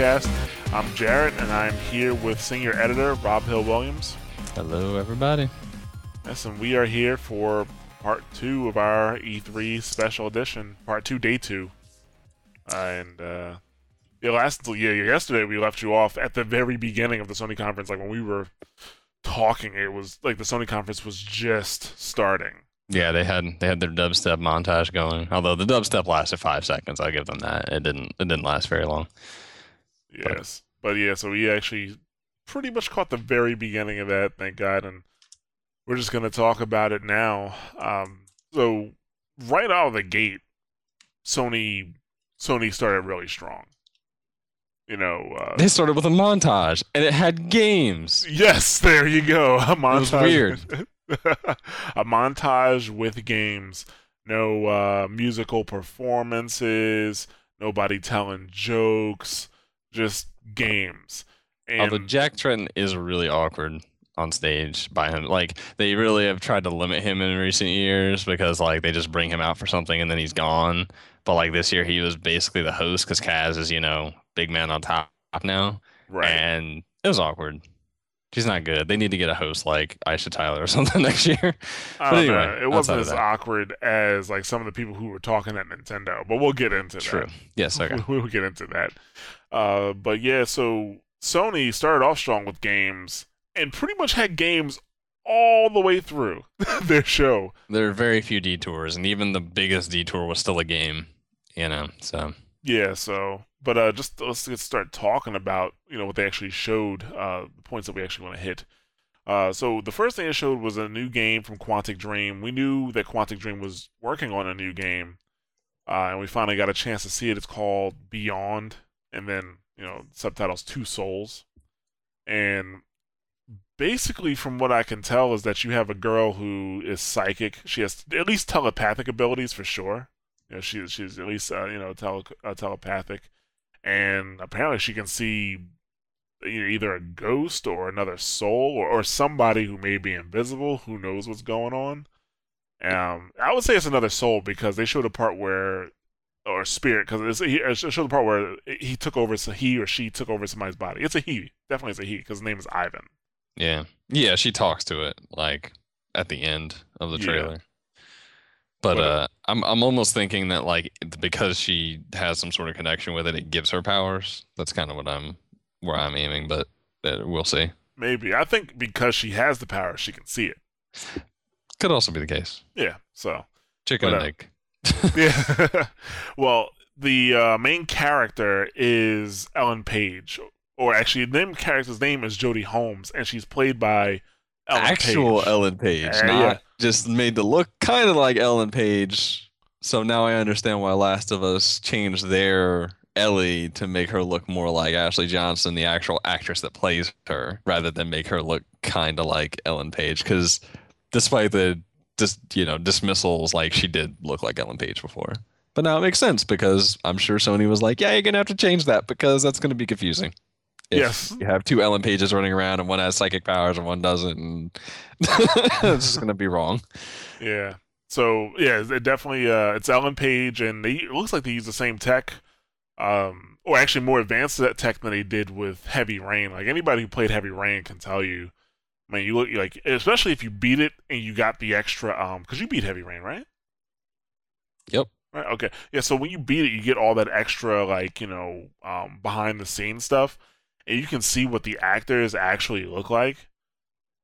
Mashcast. I'm Jarret, and I'm here with senior editor Rob Hill Williams. Hello, everybody. Yes, and we are here for part two of our E3 special edition, part two, day two. Uh, and uh, yeah, last yeah, yesterday we left you off at the very beginning of the Sony conference, like when we were talking. It was like the Sony conference was just starting. Yeah, they had they had their dubstep montage going. Although the dubstep lasted five seconds, I'll give them that. It didn't it didn't last very long. Yes, but, but yeah, so we actually pretty much caught the very beginning of that, thank God, and we're just gonna talk about it now. Um, so right out of the gate, Sony Sony started really strong. You know, uh, they started with a montage, and it had games. Yes, there you go. A montage. weird. a montage with games. No uh, musical performances. Nobody telling jokes. Just games. And Although Jack Tretton is really awkward on stage by him. Like they really have tried to limit him in recent years because like they just bring him out for something and then he's gone. But like this year he was basically the host because Kaz is you know big man on top now, right. and it was awkward. She's not good. They need to get a host like Aisha Tyler or something next year. Don't anyway, know. It wasn't as awkward as like some of the people who were talking at Nintendo, but we'll get into True. that. Yes, okay. We'll get into that. Uh, but yeah, so Sony started off strong with games and pretty much had games all the way through their show. There are very few detours, and even the biggest detour was still a game. You know, so yeah. So, but uh, just let's start talking about you know what they actually showed, uh, the points that we actually want to hit. Uh, so the first thing it showed was a new game from Quantic Dream. We knew that Quantic Dream was working on a new game, uh, and we finally got a chance to see it. It's called Beyond, and then you know subtitles Two Souls, and basically from what I can tell is that you have a girl who is psychic. She has at least telepathic abilities for sure. You know, she she's at least uh, you know tele, uh, telepathic, and apparently she can see either a ghost or another soul or, or somebody who may be invisible who knows what's going on. Um, I would say it's another soul because they showed a part where or spirit because it showed the part where he took over so he or she took over somebody's body. It's a he, definitely it's a he because his name is Ivan. Yeah, yeah, she talks to it like at the end of the trailer. But uh, I'm I'm almost thinking that like because she has some sort of connection with it, it gives her powers. That's kind of what I'm where I'm aiming, but uh, we'll see. Maybe I think because she has the power, she can see it. Could also be the case. Yeah. So chicken and egg. yeah. well, the uh, main character is Ellen Page, or actually, the name character's name is Jodie Holmes, and she's played by Ellen actual Page. Ellen Page, uh, not yeah. just made to look kind of like Ellen Page. So now I understand why Last of Us changed their Ellie to make her look more like Ashley Johnson, the actual actress that plays her, rather than make her look kind of like Ellen Page. Because despite the just you know dismissals, like she did look like Ellen Page before. But now it makes sense because I'm sure Sony was like, yeah, you're gonna have to change that because that's gonna be confusing yes. you have two Ellen Pages running around and one has psychic powers and one doesn't, and it's just gonna be wrong. Yeah. So yeah, it definitely uh, it's Ellen Page, and they, it looks like they use the same tech, um, or actually more advanced tech than they did with Heavy Rain. Like anybody who played Heavy Rain can tell you. I mean, you look like, especially if you beat it and you got the extra, um, because you beat Heavy Rain, right? Yep. Right. Okay. Yeah. So when you beat it, you get all that extra, like you know, um, behind the scenes stuff and you can see what the actors actually look like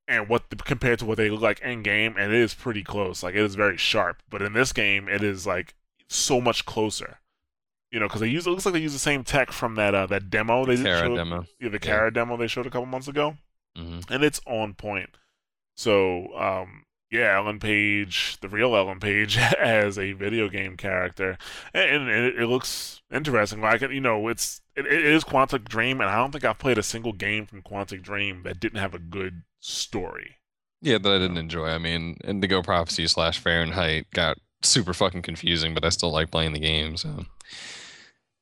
and what the, compared to what they look like in game and it is pretty close like it is very sharp but in this game it is like so much closer you know because they use it looks like they use the same tech from that uh that demo they Kara showed, demo yeah the Kara yeah. demo they showed a couple months ago mm-hmm. and it's on point so um yeah, Ellen Page, the real Ellen Page, as a video game character, and, and it, it, looks interesting. Like you know, it's it, it is Quantic Dream, and I don't think I've played a single game from Quantic Dream that didn't have a good story. Yeah, that I didn't enjoy. I mean, Indigo Prophecy slash Fahrenheit got super fucking confusing, but I still like playing the game. So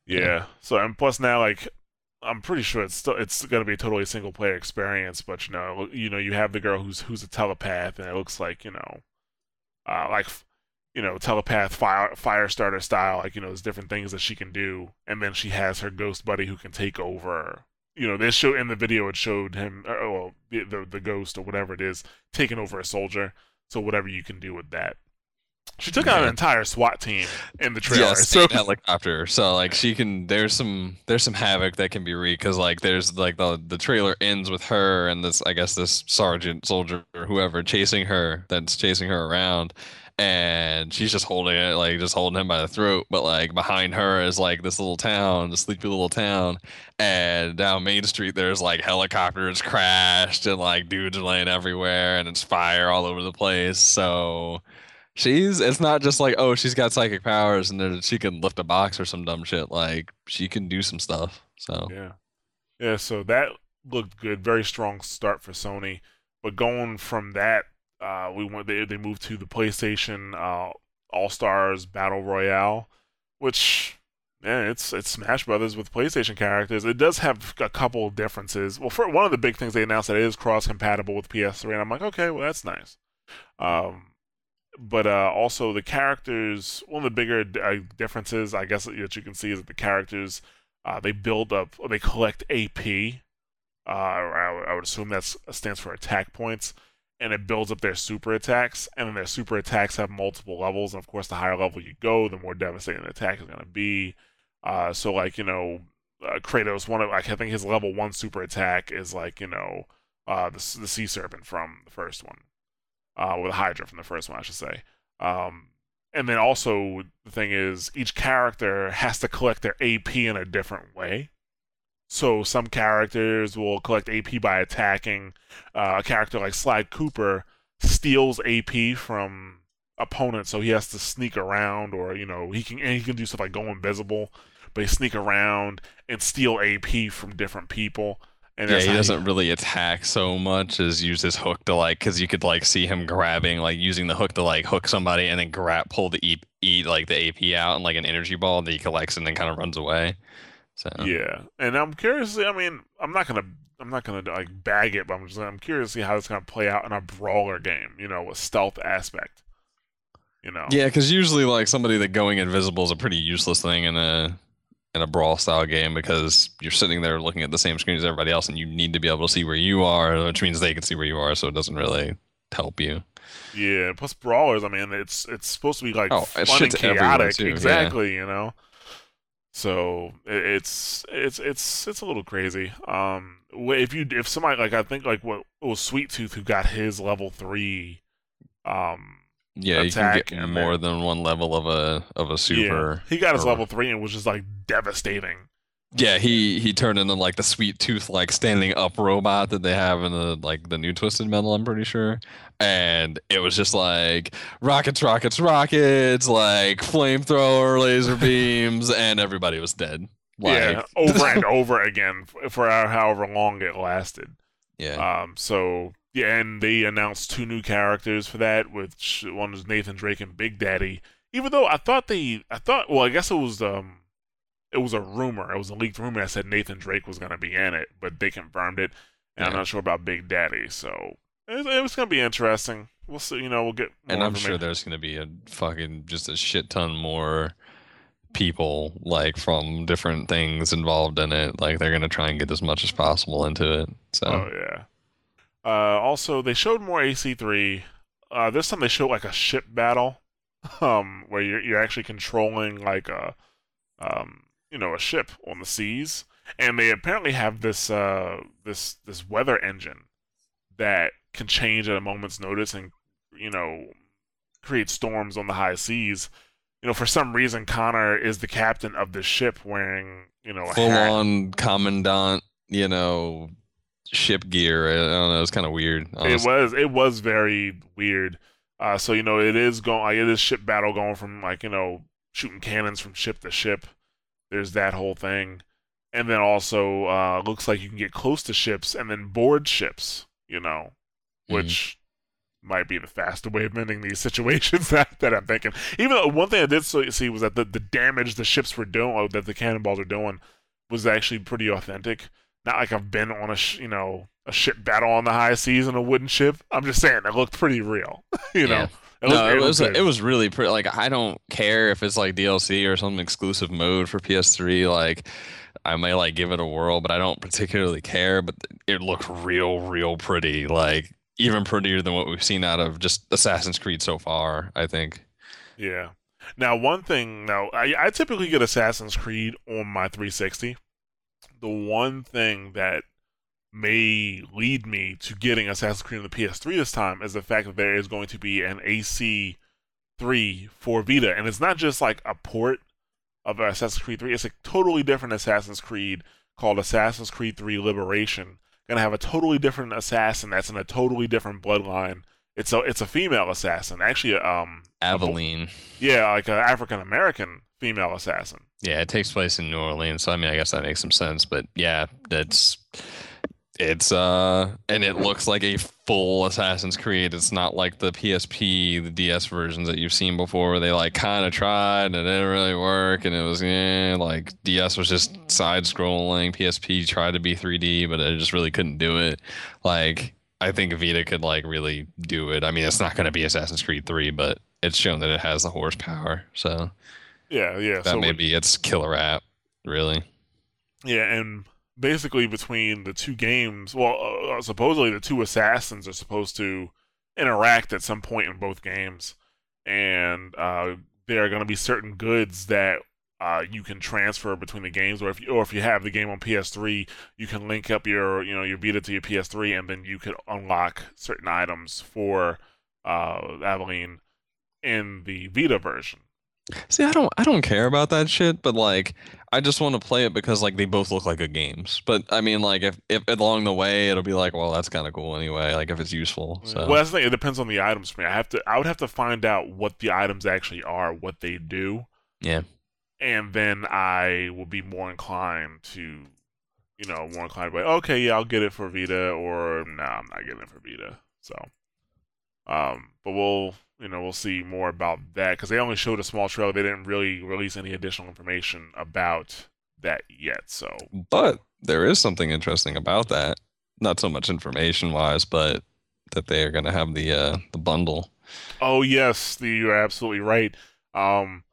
yeah. yeah. So and plus now, like I'm pretty sure it's still it's going to be a totally single player experience. But you know, you know, you have the girl who's who's a telepath, and it looks like you know, uh, like you know, telepath fire fire starter style, like you know, there's different things that she can do, and then she has her ghost buddy who can take over. You know, they show in the video it showed him, or, well, the, the the ghost or whatever it is, taking over a soldier. So whatever you can do with that. She took out an entire SWAT team in the trailer. Yeah, so helicopter. So like she can. There's some there's some havoc that can be wreaked because like there's like the the trailer ends with her and this I guess this sergeant soldier or whoever chasing her that's chasing her around, and she's just holding it like just holding him by the throat. But like behind her is like this little town, the sleepy little town, and down Main Street there's like helicopters crashed and like dudes are laying everywhere and it's fire all over the place. So she's it's not just like oh she's got psychic powers and she can lift a box or some dumb shit like she can do some stuff so yeah yeah so that looked good very strong start for sony but going from that uh we went they, they moved to the playstation uh all stars battle royale which yeah, it's it's Smash Brothers with PlayStation characters. It does have a couple of differences. Well, for one of the big things they announced that it is cross compatible with PS3, and I'm like, okay, well that's nice. Um, but uh, also the characters. One of the bigger uh, differences, I guess, that you can see is that the characters uh, they build up, they collect AP. Uh, I, would assume that stands for attack points, and it builds up their super attacks. And then their super attacks have multiple levels, and of course, the higher level you go, the more devastating the attack is going to be. Uh, so, like you know, uh, Kratos, one of like I think his level one super attack is like you know the the sea serpent from the first one uh, with Hydra from the first one, I should say. Um, and then also the thing is, each character has to collect their AP in a different way. So some characters will collect AP by attacking. Uh, a character like Sly Cooper steals AP from opponents, so he has to sneak around, or you know, he can he can do stuff like go invisible, but he sneak around and steal AP from different people. And yeah, he doesn't he... really attack so much as use his hook to like, because you could like see him grabbing, like using the hook to like hook somebody and then grab, pull the e, e like the AP out and like an energy ball that he collects and then kind of runs away. So yeah, and I'm curious. I mean, I'm not gonna, I'm not gonna like bag it, but I'm just, I'm curious to see how it's gonna play out in a brawler game. You know, with stealth aspect. You know. Yeah, because usually like somebody that going invisible is a pretty useless thing in a in a brawl style game because you're sitting there looking at the same screen as everybody else and you need to be able to see where you are, which means they can see where you are, so it doesn't really help you. Yeah, plus brawlers, I mean, it's it's supposed to be like oh, fun and chaotic, too, exactly, yeah. you know. So it's it's it's it's a little crazy. Um, if you if somebody like I think like what it was Sweet Tooth who got his level three, um, yeah, you can get more than one level of a of a super. Yeah, he got his or, level three and was just like devastating. Yeah, he he turned into like the sweet tooth like standing up robot that they have in the like the new Twisted Metal. I'm pretty sure, and it was just like rockets, rockets, rockets, like flamethrower, laser beams, and everybody was dead. Like, yeah, over and over again for however long it lasted. Yeah. Um. So yeah, and they announced two new characters for that, which one was Nathan Drake and Big Daddy. Even though I thought they, I thought, well, I guess it was um, it was a rumor, it was a leaked rumor that said Nathan Drake was gonna be in it, but they confirmed it, and yeah. I'm not sure about Big Daddy, so it, it was gonna be interesting. We'll see, you know, we'll get. and I'm sure there's gonna be a fucking just a shit ton more people like from different things involved in it. Like they're gonna try and get as much as possible into it. So. Oh yeah. Uh, also, they showed more AC3. Uh, this time they showed like a ship battle, um, where you're you're actually controlling like a, um, you know, a ship on the seas, and they apparently have this uh this this weather engine that can change at a moment's notice and you know create storms on the high seas. You know, for some reason, Connor is the captain of this ship wearing you know full on commandant. You know, ship gear. I don't know. It's kind of weird. Honestly. It was. It was very weird. Uh, so you know, it is going. Like, it is ship battle going from like you know shooting cannons from ship to ship. There's that whole thing, and then also uh, looks like you can get close to ships and then board ships. You know, mm-hmm. which might be the faster way of ending these situations that, that I'm thinking. Even though one thing I did see was that the, the damage the ships were doing, that the cannonballs are doing, was actually pretty authentic. Not like I've been on a sh- you know a ship battle on the high seas in a wooden ship. I'm just saying it looked pretty real. you know, It no, it was it was really pretty. Like I don't care if it's like DLC or some exclusive mode for PS3. Like I may like give it a whirl, but I don't particularly care. But it looked real, real pretty. Like even prettier than what we've seen out of just Assassin's Creed so far. I think. Yeah. Now, one thing. Now, I, I typically get Assassin's Creed on my 360. The one thing that may lead me to getting Assassin's Creed on the PS3 this time is the fact that there is going to be an AC3 for Vita, and it's not just like a port of Assassin's Creed 3. It's a totally different Assassin's Creed called Assassin's Creed 3 Liberation. Gonna have a totally different assassin that's in a totally different bloodline. It's a it's a female assassin, actually. Um, Aveline. A, yeah, like an African American female assassin. Yeah, it takes place in New Orleans, so I mean, I guess that makes some sense. But yeah, that's it's uh and it looks like a full Assassin's Creed. It's not like the PSP, the DS versions that you've seen before where they like kind of tried and it didn't really work and it was yeah, like DS was just side scrolling, PSP tried to be 3D but it just really couldn't do it. Like I think Vita could like really do it. I mean, it's not going to be Assassin's Creed 3, but it's shown that it has the horsepower. So Yeah, yeah. That so may be its killer app, really. Yeah, and basically between the two games. Well, uh, uh, supposedly the two assassins are supposed to interact at some point in both games, and uh, there are going to be certain goods that uh, you can transfer between the games, or if you, or if you have the game on PS3, you can link up your you know your Vita to your PS3, and then you could unlock certain items for uh, Aveline in the Vita version. See, I don't I don't care about that shit, but like I just want to play it because like they both look like good games. But I mean like if, if along the way it'll be like, well, that's kind of cool anyway, like if it's useful. So Well, that's the thing, it depends on the items for me. I have to I would have to find out what the items actually are, what they do. Yeah. And then I will be more inclined to you know, more inclined to be like, okay, yeah, I'll get it for Vita or no, nah, I'm not getting it for Vita. So um but we'll you know, we'll see more about that because they only showed a small trailer. They didn't really release any additional information about that yet. So, but there is something interesting about that. Not so much information wise, but that they are going to have the uh, the bundle. Oh yes, the, you're absolutely right. Um,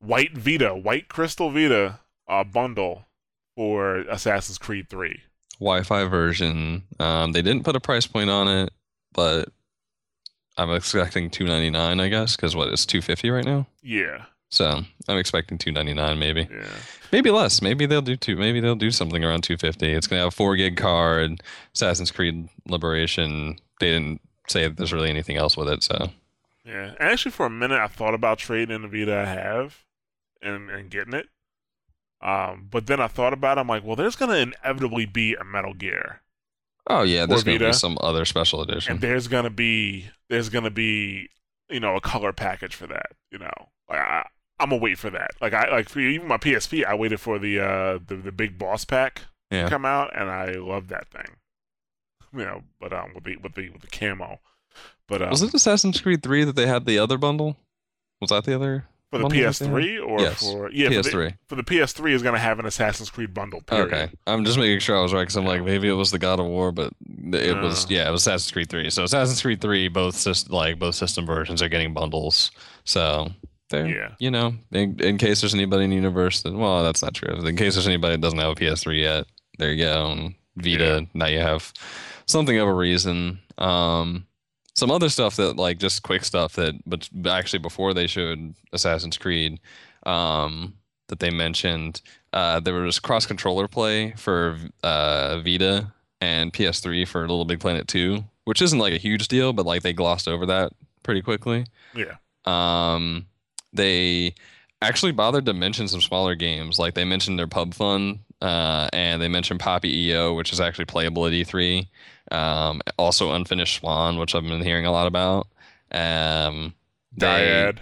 white Vita, white crystal Vita uh, bundle for Assassin's Creed Three. Wi-Fi version. Um, they didn't put a price point on it, but I'm expecting 299, I guess, because what it's 250 right now. Yeah. So I'm expecting 299, maybe. Yeah. Maybe less. Maybe they'll do two. Maybe they'll do something around 250. It's gonna have a four gig card, Assassin's Creed Liberation. They didn't say that there's really anything else with it. So. Yeah. Actually, for a minute, I thought about trading in the Vita I have, and and getting it. Um, but then I thought about it. I'm like, well, there's gonna inevitably be a Metal Gear. Oh yeah, there's gonna be some other special edition. And there's gonna be there's gonna be you know a color package for that. You know, like I, I'm gonna wait for that. Like I like for even my PSP, I waited for the uh the, the big boss pack yeah. to come out, and I love that thing. You know, but um with the with the with the camo. But um, was it Assassin's Creed Three that they had the other bundle? Was that the other? For the PS3 or yes. for yeah PS3 for the, for the, PS3 is going to have an Assassin's Creed bundle. Period. Okay, I'm just making sure I was right because I'm like maybe it was the God of War, but it uh, was yeah it was Assassin's Creed 3. So Assassin's Creed 3, both system, like both system versions are getting bundles. So there, yeah. you know, in, in, case there's anybody in the universe that well that's not true. In case there's anybody that doesn't have a PS3 yet, there you go. And Vita, yeah. now you have something of a reason. Um, some other stuff that like just quick stuff that but actually before they showed Assassin's Creed um, that they mentioned uh, there was cross controller play for uh, Vita and PS3 for Little Big Planet 2 which isn't like a huge deal but like they glossed over that pretty quickly. Yeah. Um they actually bothered to mention some smaller games like they mentioned their pub fun uh, and they mentioned Papo & Yo which is actually playable at E3 um, also, Unfinished Swan, which I've been hearing a lot about. Um, they, Dyad.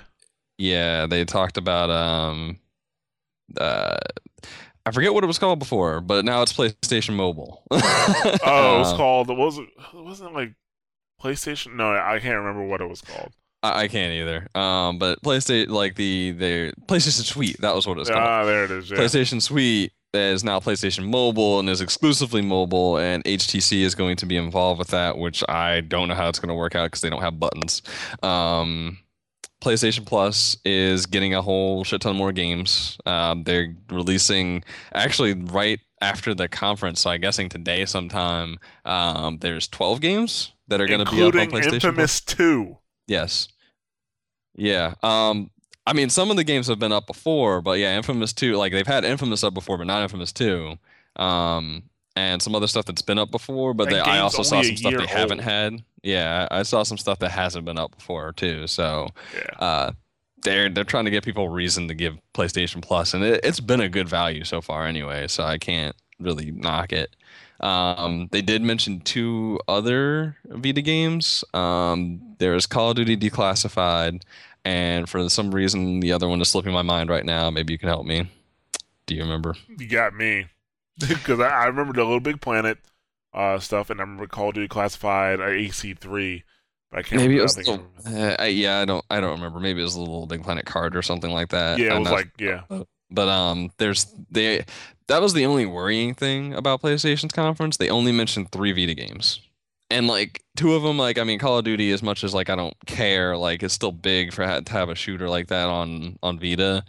Yeah, they talked about. Um, uh, I forget what it was called before, but now it's PlayStation Mobile. oh, it was um, called. It wasn't. It wasn't like PlayStation. No, I can't remember what it was called. I, I can't either. Um, but PlayStation, like the the PlayStation Suite, that was what it's called. Ah, there it is. Yeah. PlayStation Suite is now PlayStation Mobile and is exclusively mobile, and HTC is going to be involved with that, which I don't know how it's going to work out because they don't have buttons. Um, PlayStation Plus is getting a whole shit ton more games. Um, they're releasing actually right after the conference, so I'm guessing today sometime. Um, there's 12 games that are going to be up on PlayStation. Infamous Plus. 2. Yes. Yeah. Um, I mean, some of the games have been up before, but yeah, Infamous 2, like they've had Infamous up before, but not Infamous 2. Um, and some other stuff that's been up before, but they, I also saw some stuff they old. haven't had. Yeah, I saw some stuff that hasn't been up before too. So, yeah. uh, they're they're trying to get people reason to give PlayStation Plus, and it, has been a good value so far anyway. So I can't really knock it. Um, they did mention two other Vita games. Um, there's Call of Duty Declassified, and for some reason the other one is slipping my mind right now. Maybe you can help me. Do you remember? You got me because I, I, remember the Little Big Planet uh, stuff, and I remember Call of Duty Classified uh, AC3. I can't Maybe remember. it was the, uh, yeah, I don't I don't remember. Maybe it was the Little Big Planet card or something like that. Yeah, it was like yeah. But um, there's they that was the only worrying thing about PlayStation's conference. They only mentioned three Vita games and like two of them like i mean call of duty as much as like i don't care like it's still big for to have a shooter like that on on vita.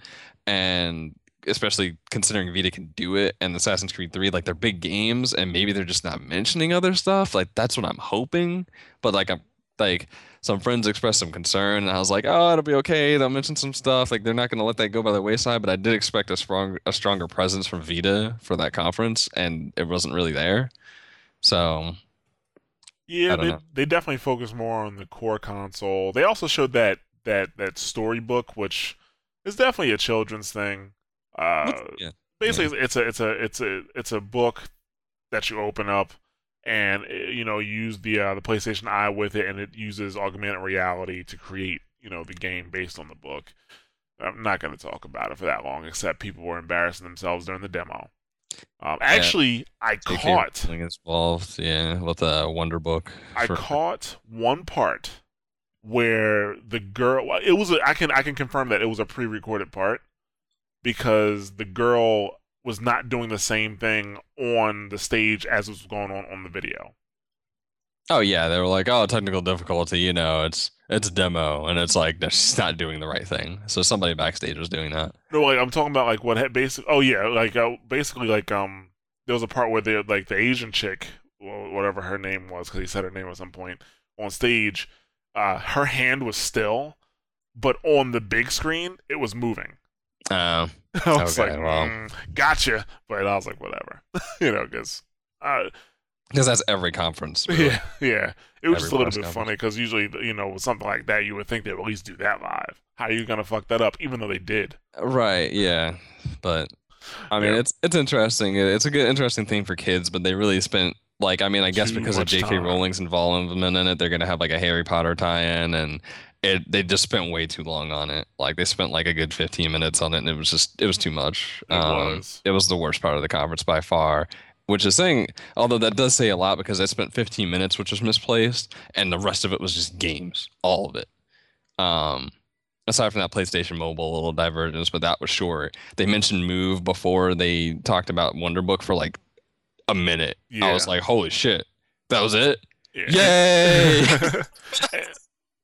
And especially considering vita can do it and assassin's creed 3 like they're big games and maybe they're just not mentioning other stuff like that's what i'm hoping. But like i'm like some friends expressed some concern and i was like oh it'll be okay they'll mention some stuff. Like they're not going to let that go by the wayside but i did expect a strong a stronger presence from vita for that conference and it wasn't really there. So yeah, they, they definitely focus more on the core console. They also showed that that that storybook, which is definitely a children's thing. Uh, yeah. Basically, yeah. it's a it's a it's a it's a book that you open up and eh, you know use the uh, the PlayStation Eye with it, and it uses augmented reality to create you know the game based on the book. I'm not going to talk about it for that long, except people were embarrassing themselves during the demo. Um, actually, yeah. I caught something involved, yeah, with a Wonder Book. I caught one part where the girl. It was. A, I can. I can confirm that it was a pre-recorded part because the girl was not doing the same thing on the stage as was going on on the video. Oh yeah, they were like, oh, technical difficulty. You know, it's it's demo, and it's like she's not doing the right thing. So somebody backstage was doing that. No, like I'm talking about like what had basic. Oh yeah, like uh, basically like um, there was a part where they like the Asian chick, whatever her name was, because he said her name at some point on stage. Uh, her hand was still, but on the big screen it was moving. Oh, uh, I was okay, like, well. mm, gotcha, but I was like, whatever, you know, because. Uh, because that's every conference. Really. Yeah, yeah. It was every just a little bit conference. funny because usually, you know, with something like that, you would think they would at least do that live. How are you gonna fuck that up? Even though they did. Right. Yeah. But I mean, yeah. it's it's interesting. It's a good, interesting thing for kids. But they really spent like, I mean, I guess Too because of J.K. Rowling's involvement in it, they're gonna have like a Harry Potter tie-in, and it they just spent way too long on it. Like they spent like a good 15 minutes on it, and it was just it was too much. It um, was. It was the worst part of the conference by far which is saying, although that does say a lot because I spent 15 minutes, which was misplaced, and the rest of it was just games, all of it. Um, aside from that PlayStation Mobile little divergence, but that was short. They mentioned Move before they talked about Wonder Book for like a minute. Yeah. I was like, holy shit, that was it. Yeah. Yay!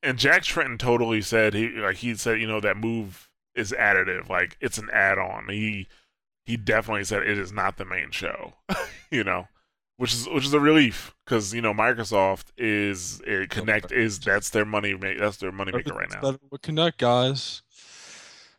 and Jack Tretton totally said he like he said you know that Move is additive, like it's an add-on. He he definitely said it is not the main show. you know, which is which is a relief because you know Microsoft is it Kinect is that's their money that's their money maker right now. With Kinect, guys.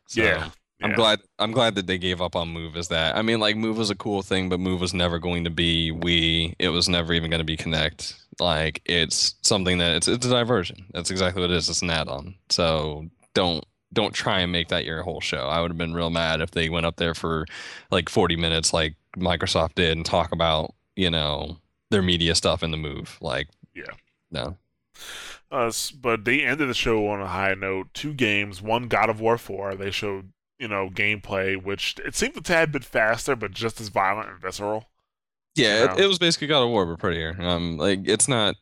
So, yeah. I'm yeah. glad. I'm glad that they gave up on Move. Is that I mean, like Move was a cool thing, but Move was never going to be Wii. It was never even going to be Kinect. Like it's something that it's it's a diversion. That's exactly what it is. It's an add-on. So don't don't try and make that your whole show. I would have been real mad if they went up there for like 40 minutes like Microsoft did and talk about, you know, their media stuff in the move. Like, yeah. No. Uh, but they ended the show on a high note. Two games, one God of War 4. They showed, you know, gameplay, which it seemed a tad bit faster, but just as violent and visceral. Yeah, you know? it, it, was basically God of War, but prettier. Um, like it's not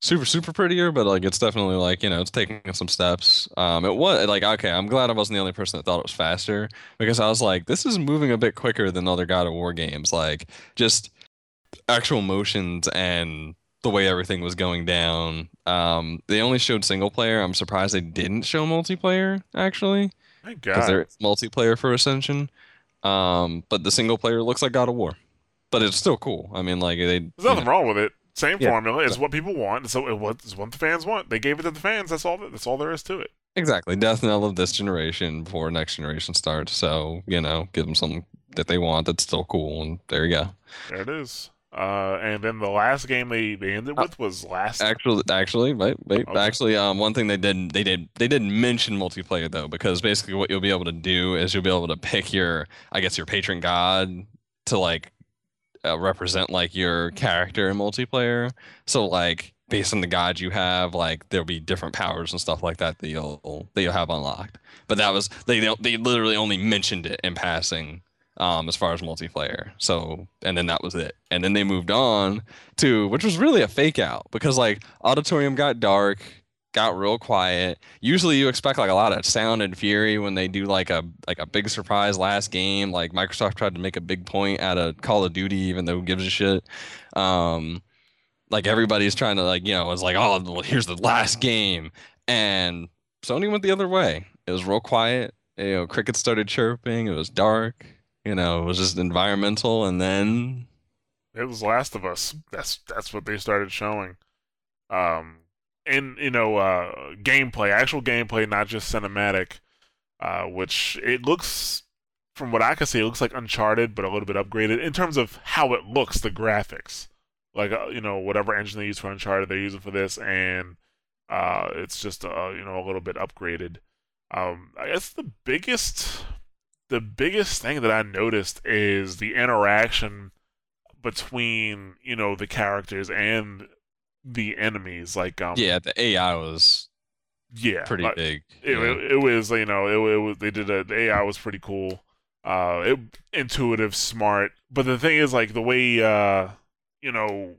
super super prettier, but like it's definitely like you know it's taking some steps. Um, it was like okay, I'm glad I wasn't the only person that thought it was faster because I was like, this is moving a bit quicker than other God of War games. Like just actual motions and the way everything was going down. Um, they only showed single player. I'm surprised they didn't show multiplayer actually. Thank God. There's multiplayer for Ascension. Um, but the single player looks like God of War, but it's still cool. I mean, like they. There's nothing know. wrong with it. Same Yeah. formula. It's what people want. So it was it's what the fans want. They gave it to the fans. That's all. That's all there is to it. Exactly. Death knell of this generation before next generation starts. So, you know, give them something that they want that's still cool. And there you go. There it is. Uh, and then the last game they, they ended Uh, with was last. Actually, actually, wait, wait. Okay. Actually, um, one thing they did, they did, they didn't mention multiplayer though, because basically what you'll be able to do is you'll be able to pick your, I guess, your patron god to like uh, represent like your character in multiplayer. So like based on the god you have, like there'll be different powers and stuff like that that you'll that you'll have unlocked. But that was they they literally only mentioned it in passing um as far as multiplayer. So and then that was it. And then they moved on to which was really a fake out because like auditorium got dark got real quiet. Usually you expect like a lot of sound and fury when they do like a like a big surprise last game. Like microsoft tried to make a big point out of call of duty even though who gives a shit? Um like everybody's trying to like you know it's like oh well, here's the last game. And sony went the other way. It was real quiet. You know crickets started chirping. It was dark. You know it was just environmental. And then It was Last of Us. That's that's what they started showing. Um, and you know, uh, gameplay, actual gameplay, not just cinematic. Uh, which it looks, from what I can see, it looks like Uncharted, but a little bit upgraded in terms of how it looks, the graphics. Like uh, you know, whatever engine they use for Uncharted, they're using for this, and uh, it's just uh, you know a little bit upgraded. Um, I guess the biggest, the biggest thing that I noticed is the interaction between you know the characters and the enemies. Like um, yeah the ai was yeah, pretty like, big It, yeah. it, it was you know it, it was they did a the AI was pretty cool, uh, it, intuitive, smart. But the thing is like the way uh, you know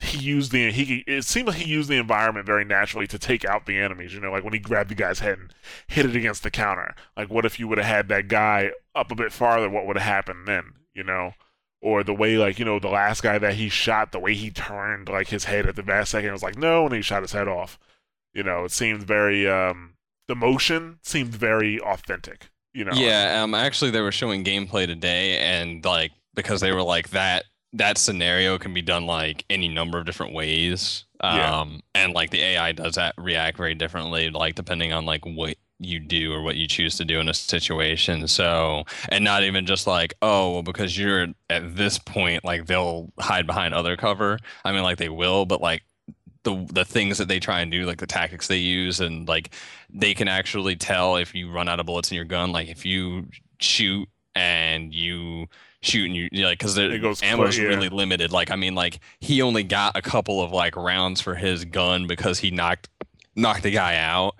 he used the he it seemed like he used the environment very naturally to take out the enemies. You know, like when he grabbed the guy's head and hit it against the counter. Like what if you would have had that guy up a bit farther? What would have happened then? You know. Or the way, like you know, the last guy that he shot, the way he turned like his head at the last second, was like no, and he shot his head off. You know, it seemed very um the motion seemed very authentic. You know. Yeah, um actually they were showing gameplay today and like because they were like that that scenario can be done like any number of different ways. Yeah. Um and like the AI does that react very differently like depending on like what you do or what you choose to do in a situation. So, and not even just like, oh, well, because you're at this point like they'll hide behind other cover. I mean like they will, but like the the things that they try and do, like the tactics they use, and like they can actually tell if you run out of bullets in your gun. Like if you shoot and you shoot and you you like because the It goes ammo's quick, yeah. really limited. Like I mean, like he only got a couple of like rounds for his gun because he knocked knocked the guy out,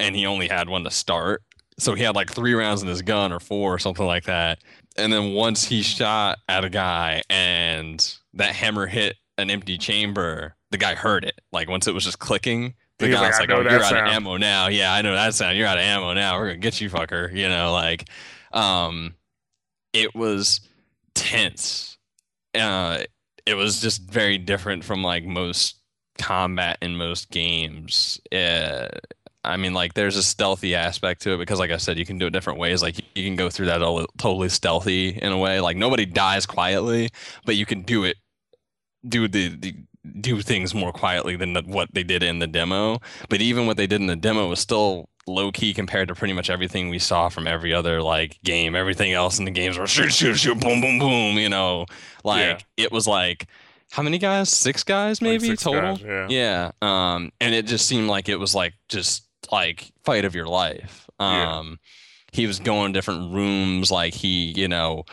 and he only had one to start. So he had like three rounds in his gun or four or something like that. And then once he shot at a guy and that hammer hit an empty chamber, the guy heard it. Like once it was just clicking, the He's guy like, was like, "Oh, you're out of ammo now." Yeah, I know that sound. You're out of ammo now. We're gonna get you, fucker. You know, like, um, it was tense. Uh, it was just very different from like most combat in most games. Uh, I mean, like, there's a stealthy aspect to it because, like I said, you can do it different ways. Like, you can go through that all totally stealthy in a way. Like, nobody dies quietly, but you can do it, do the, the do things more quietly than the, what they did in the demo. But even what they did in the demo was still low key compared to pretty much everything we saw from every other like game. Everything else in the games were shoot, shoot, shoot, boom, boom, boom. You know, like Yeah. it was like how many guys? Six guys, Like maybe six total. guys, yeah. Yeah. Um, and it just seemed like it was like just like fight of your life. Yeah. Um, he was going to different rooms, like he, you know,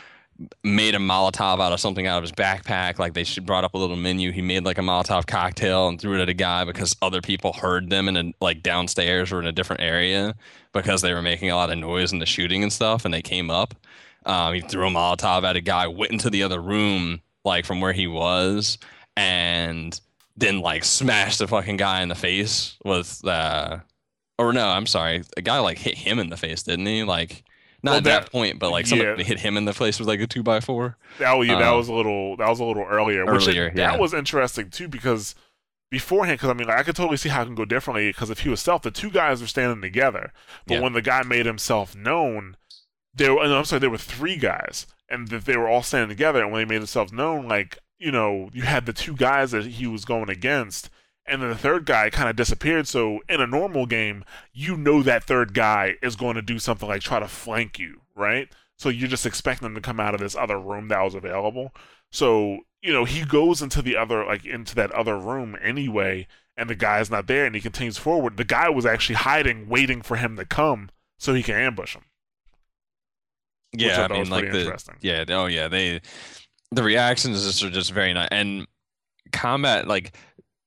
made a Molotov out of something out of his backpack. Like they should brought up a little menu. He made like a Molotov cocktail and threw it at a guy because other people heard them in a, like downstairs or in a different area because they were making a lot of noise in the shooting and stuff, and they came up. Um, he threw a Molotov at a guy, went into the other room, like from where he was, and then like smashed the fucking guy in the face with uh or no, I'm sorry, a guy like hit him in the face, didn't he? Like not well, at that, that, point, but like somebody yeah. hit him in the face with like a two by four. That, yeah, um, that was a little that was a little earlier. Earlier, which, yeah. That was interesting too because beforehand, because I mean, like, I could totally see how it can go differently. Because if he was self, the two guys were standing together, but yeah. when the guy made himself known, there. No, I'm sorry, there were three guys, and that they were all standing together. And when they made themselves known, like you know, you had the two guys that he was going against, and then the third guy kind of disappeared. So in a normal game, you know that third guy is going to do something like try to flank you, right? So you're just expecting them to come out of this other room that was available. So you know he goes into the other like into that other room anyway, and the guy's not there, and he continues forward. The guy was actually hiding, waiting for him to come so he can ambush him. Yeah, I, I mean, like the yeah, oh yeah, they the reactions just are just very nice and combat like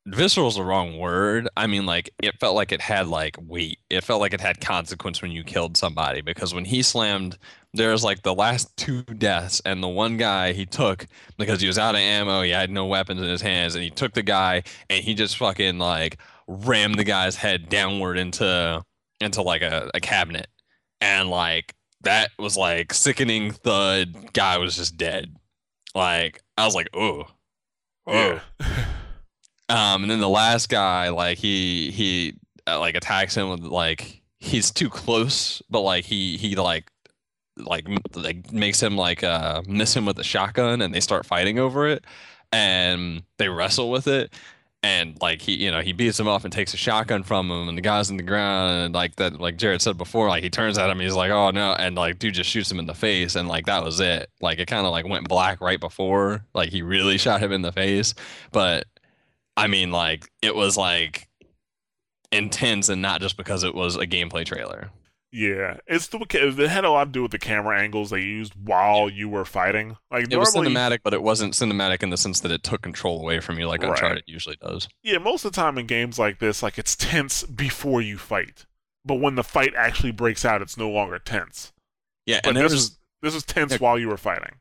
visceral is the wrong word. I mean like it felt like it had like weight. It felt like it had consequence when you killed somebody because when he slammed there's like the last two deaths and the one guy he took because he was out of ammo he had no weapons in his hands and he took the guy and he just fucking like rammed the guy's head downward into into like a, a cabinet. And like that was like sickening. Thud guy was just dead. Like I was like, oh, oh. Yeah. Um, and then the last guy, like he he uh, like attacks him with like he's too close, but like he he like like like makes him like uh miss him with a shotgun, and they start fighting over it, and they wrestle with it, and like he you know he beats him off and takes a shotgun from him and the guy's in the ground and like that like jared said before like he turns at him he's like oh no and like dude just shoots him in the face and like that was it. Like it kind of like went black right before like he really shot him in the face. But i mean like it was like intense and not just because it was a gameplay trailer yeah, it's the it had a lot to do with the camera angles they used while you were fighting. Like it normally, was cinematic, but it wasn't cinematic in the sense that it took control away from you, like right. Uncharted usually does. Yeah, most of the time in games like this, like it's tense before you fight, but when the fight actually breaks out, it's no longer tense. Yeah, but and this was this was tense yeah, while you were fighting.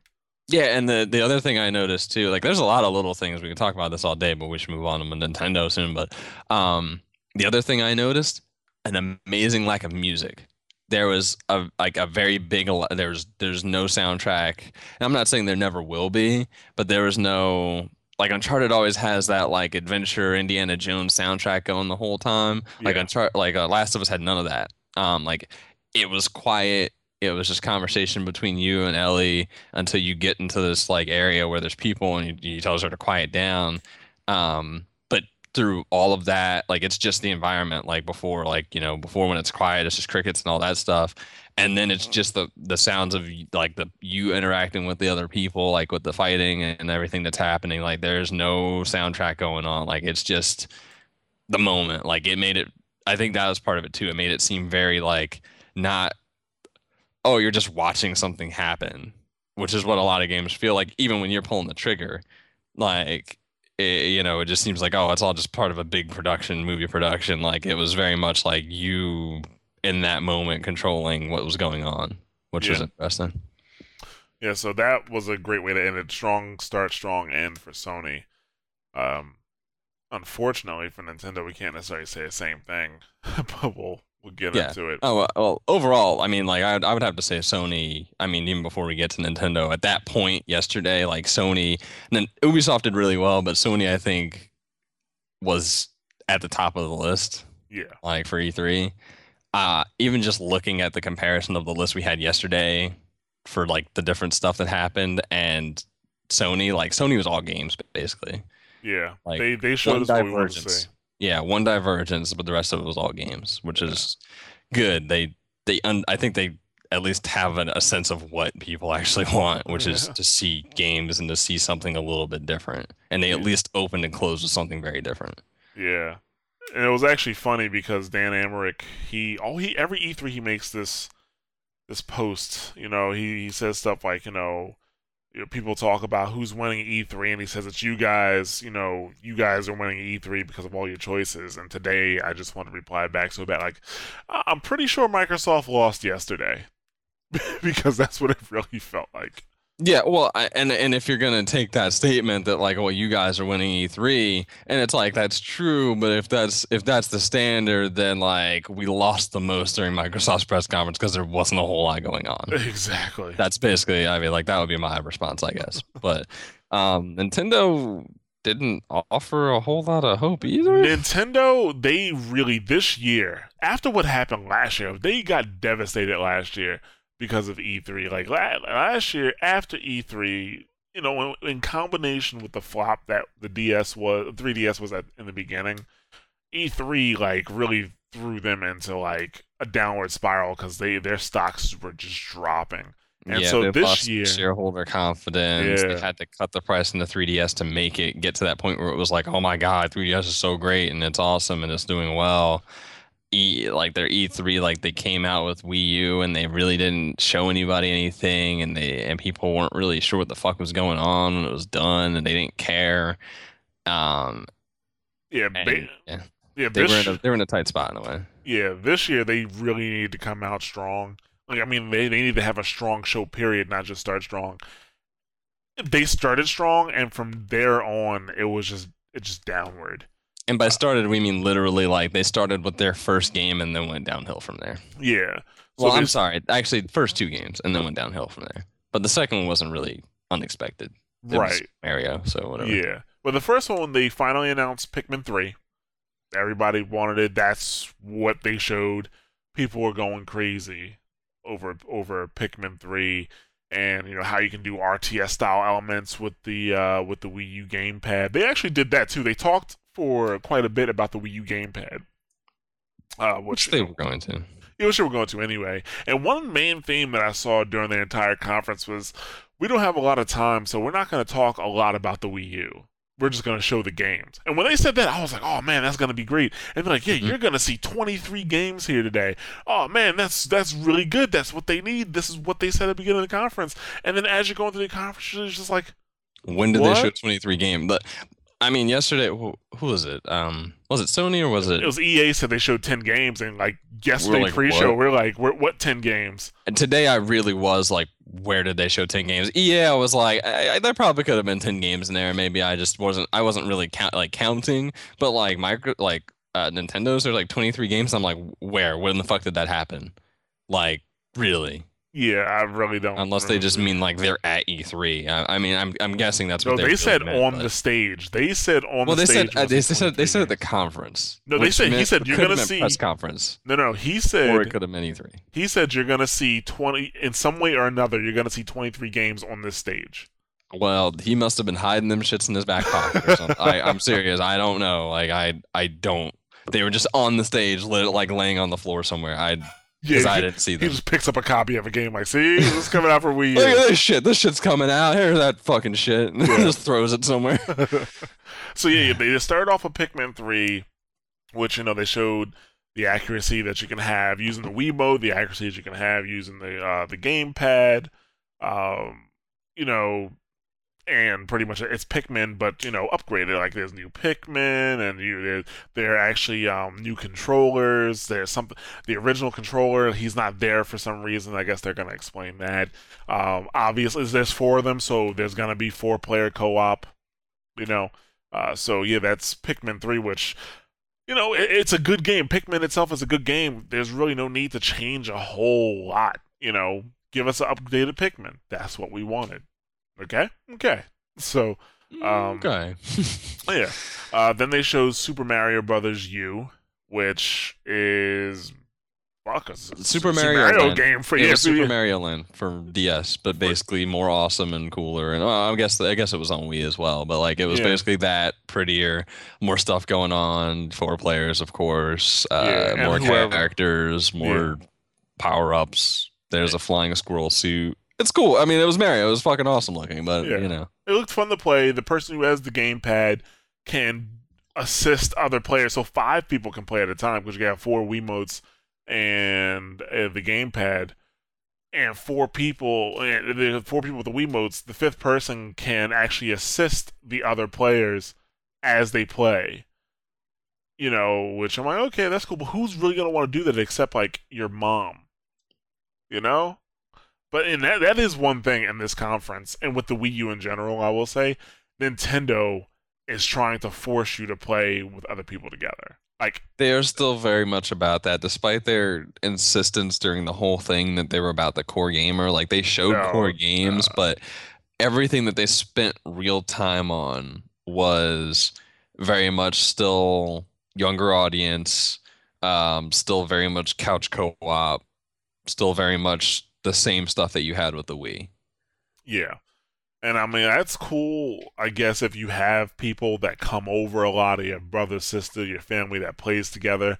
Yeah, and the the other thing I noticed too, like there's a lot of little things we can talk about this all day, but we should move on to Nintendo soon. But um, the other thing I noticed, an amazing lack of music there was a like a very big there's there's no soundtrack and i'm not saying there never will be but there was no like uncharted always has that like adventure indiana jones soundtrack going the whole time like yeah. uncharted like uh, last of us had none of that um like it was quiet it was just conversation between you and ellie until you get into this like area where there's people and you, you tell her to quiet down. Um but through all of that like it's just the environment like before like you know before when it's quiet it's just crickets and all that stuff. And then it's just the the sounds of like the you interacting with the other people like with the fighting and everything that's happening. Like there's no soundtrack going on. Like it's just the moment. Like it made it i think that was part of it too. It made it seem very like not oh you're just watching something happen which is what a lot of games feel like even when you're pulling the trigger like it, you know, it just seems like oh, it's all just part of a big production, movie production. Like it was very much like you in that moment controlling what was going on, which yeah. was interesting. Yeah, so that was a great way to end it. Strong start, strong end for Sony. Um, unfortunately for Nintendo, we can't necessarily say the same thing, but we'll we'll get yeah. into it. Oh well, overall, I mean, like I, I would have to say Sony. I mean, even before we get to Nintendo, at that point yesterday, like Sony, and then Ubisoft did really well, but Sony, I think, was at the top of the list. Yeah, like for E3. Uh, even just looking at the comparison of the list we had yesterday for like the different stuff that happened and Sony, like Sony was all games basically. Yeah, like they they showed us what we wanted to say. Yeah, one divergence, but the rest of it was all games, which yeah. is good. They they un, I think they at least have an, a sense of what people actually want, which yeah. is to see games and to see something a little bit different. And they at least opened and closed with something very different. Yeah. And it was actually funny because Dan Amrich, he all he every E3 he makes this this post, you know, he, he says stuff like, you know, you know, people talk about who's winning E3, and he says it's you guys. You know, you guys are winning E3 because of all your choices. And today, I just want to reply back so bad, like, I'm pretty sure Microsoft lost yesterday, because that's what it really felt like. Yeah, well, I, and and if you're gonna take that statement that like, well, you guys are winning E3, and it's like that's true, but if that's if that's the standard, then like we lost the most during Microsoft's press conference because there wasn't a whole lot going on. Exactly. That's basically, I mean, like that would be my response, I guess. but um, Nintendo didn't offer a whole lot of hope either. Nintendo, they really this year, after what happened last year, they got devastated last year because of E3. Like last year, after E3, you know, in, in combination with the flop that the DS was, 3DS was at in the beginning, E3 like really threw them into like a downward spiral because they their stocks were just dropping. And yeah, so this year, shareholder confidence. Yeah. They had to cut the price in the 3DS to make it get to that point where it was like, oh my god, 3DS is so great and it's awesome and it's doing well. E like their E3, like they came out with Wii U and they really didn't show anybody anything, and they and people weren't really sure what the fuck was going on when it was done, and they didn't care. Um, yeah, and, they, yeah, yeah, they were in a, they were in a tight spot in a way. Yeah, this year they really need to come out strong. Like I mean, they they need to have a strong show period, not just start strong. They started strong, and from there on, it was just it just downward. And by started, we mean literally like they started with their first game and then went downhill from there. Yeah. So well, I'm sorry. Actually, first two games and then went downhill from there. But the second one wasn't really unexpected. It right. Mario, so whatever. Yeah. Well, the first one, when they finally announced Pikmin 3. Everybody wanted it. That's what they showed. People were going crazy over over Pikmin 3 and you know how you can do RTS style elements with the uh, with the Wii U gamepad. They actually did that too. They talked for quite a bit about the Wii U gamepad. Uh, which, which they were going to. Yeah, which they were going to anyway. And one main theme that I saw during the entire conference was we don't have a lot of time, so we're not going to talk a lot about the Wii U. We're just going to show the games. And when they said that, I was like, oh man, that's going to be great. And they're like, yeah, mm-hmm. you're going to see 23 games here today. Oh man, that's that's really good. That's what they need. This is what they said at the beginning of the conference. And then as you're going through the conference, it's just like, when did what? they show 23 games? But I mean, yesterday, who, who, was it? Um, was it Sony or was it? It was EA said they showed ten games, and like yesterday like, pre-show, what? we're like, we're, what ten games? And today, I really was like, where did they show ten games? EA, I was like, I, I, there probably could have been ten games in there. Maybe I just wasn't, I wasn't really count, like counting. But like micro, like uh, Nintendo's, there's like 23 games. I'm like, where? When the fuck did that happen? Like, really? Yeah, I really don't. Unless they just mean like they're at E3. I, I mean, I'm I'm guessing that's what no, they said meant, on but... the stage. They said on well, the they stage. Said, uh, they, said they said at the conference. No, they said he said you're gonna see press conference. No, no, he said or it could have been E3. He said you're gonna see 20 in some way or another. You're gonna see 23 games on this stage. Well, he must have been hiding them shits in his back pocket or something. I, I'm serious. I don't know. Like I I don't. They were just on the stage, like laying on the floor somewhere. I yeah, I didn't see them. He just picks up a copy of a game like, see, this is coming out for Wii Look at this shit. This shit's coming out. Here's that fucking shit. And yeah. just throws it somewhere. so yeah, they started off with Pikmin 3, which, you know, they showed the accuracy that you can have using the Wiimote, the accuracy that you can have using the uh, the gamepad. Um, you know, and pretty much it's Pikmin, but you know upgraded. Like there's new Pikmin, and you there, there are actually um, new controllers. There's something the original controller he's not there for some reason. I guess they're gonna explain that. Um, obviously, there's four of them, so there's gonna be four player co-op. You know, uh, so yeah, that's Pikmin three, which you know it, it's a good game. Pikmin itself is a good game. There's really no need to change a whole lot. You know, give us an updated Pikmin. That's what we wanted. Okay. Okay. So. Um, okay. yeah. Uh, then they show Super Mario Brothers U, which is fuck, Super Mario, Mario Land. game for yeah, Super Mario Land for DS, but basically more awesome and cooler. And I guess I guess it was on Wii as well, but like it was yeah. basically that prettier, more stuff going on, four players, of course, uh, yeah, more whoever, characters, more power ups. There's a flying squirrel suit it's cool. I mean, it was Mario. It was fucking awesome looking, but yeah. you know, it looked fun to play. The person who has the gamepad can assist other players, so five people can play at a time because you have four Wiimotes and uh, the gamepad, and four people. And the four people with the Wiimotes. The fifth person can actually assist the other players as they play. You know, which I'm like, okay, that's cool, but who's really gonna want to do that except like your mom? You know, But and that that is one thing in this conference, and with the Wii U in general, I will say, Nintendo is trying to force you to play with other people together. Like they are still very much about that, despite their insistence during the whole thing that they were about the core gamer. Like they showed no, core games, uh, but everything that they spent real time on was very much still younger audience, um, still very much couch co-op, still very much the same stuff that you had with the Wii. Yeah. And I mean, that's cool, I guess, if you have people that come over a lot of your brother, sister, your family that plays together.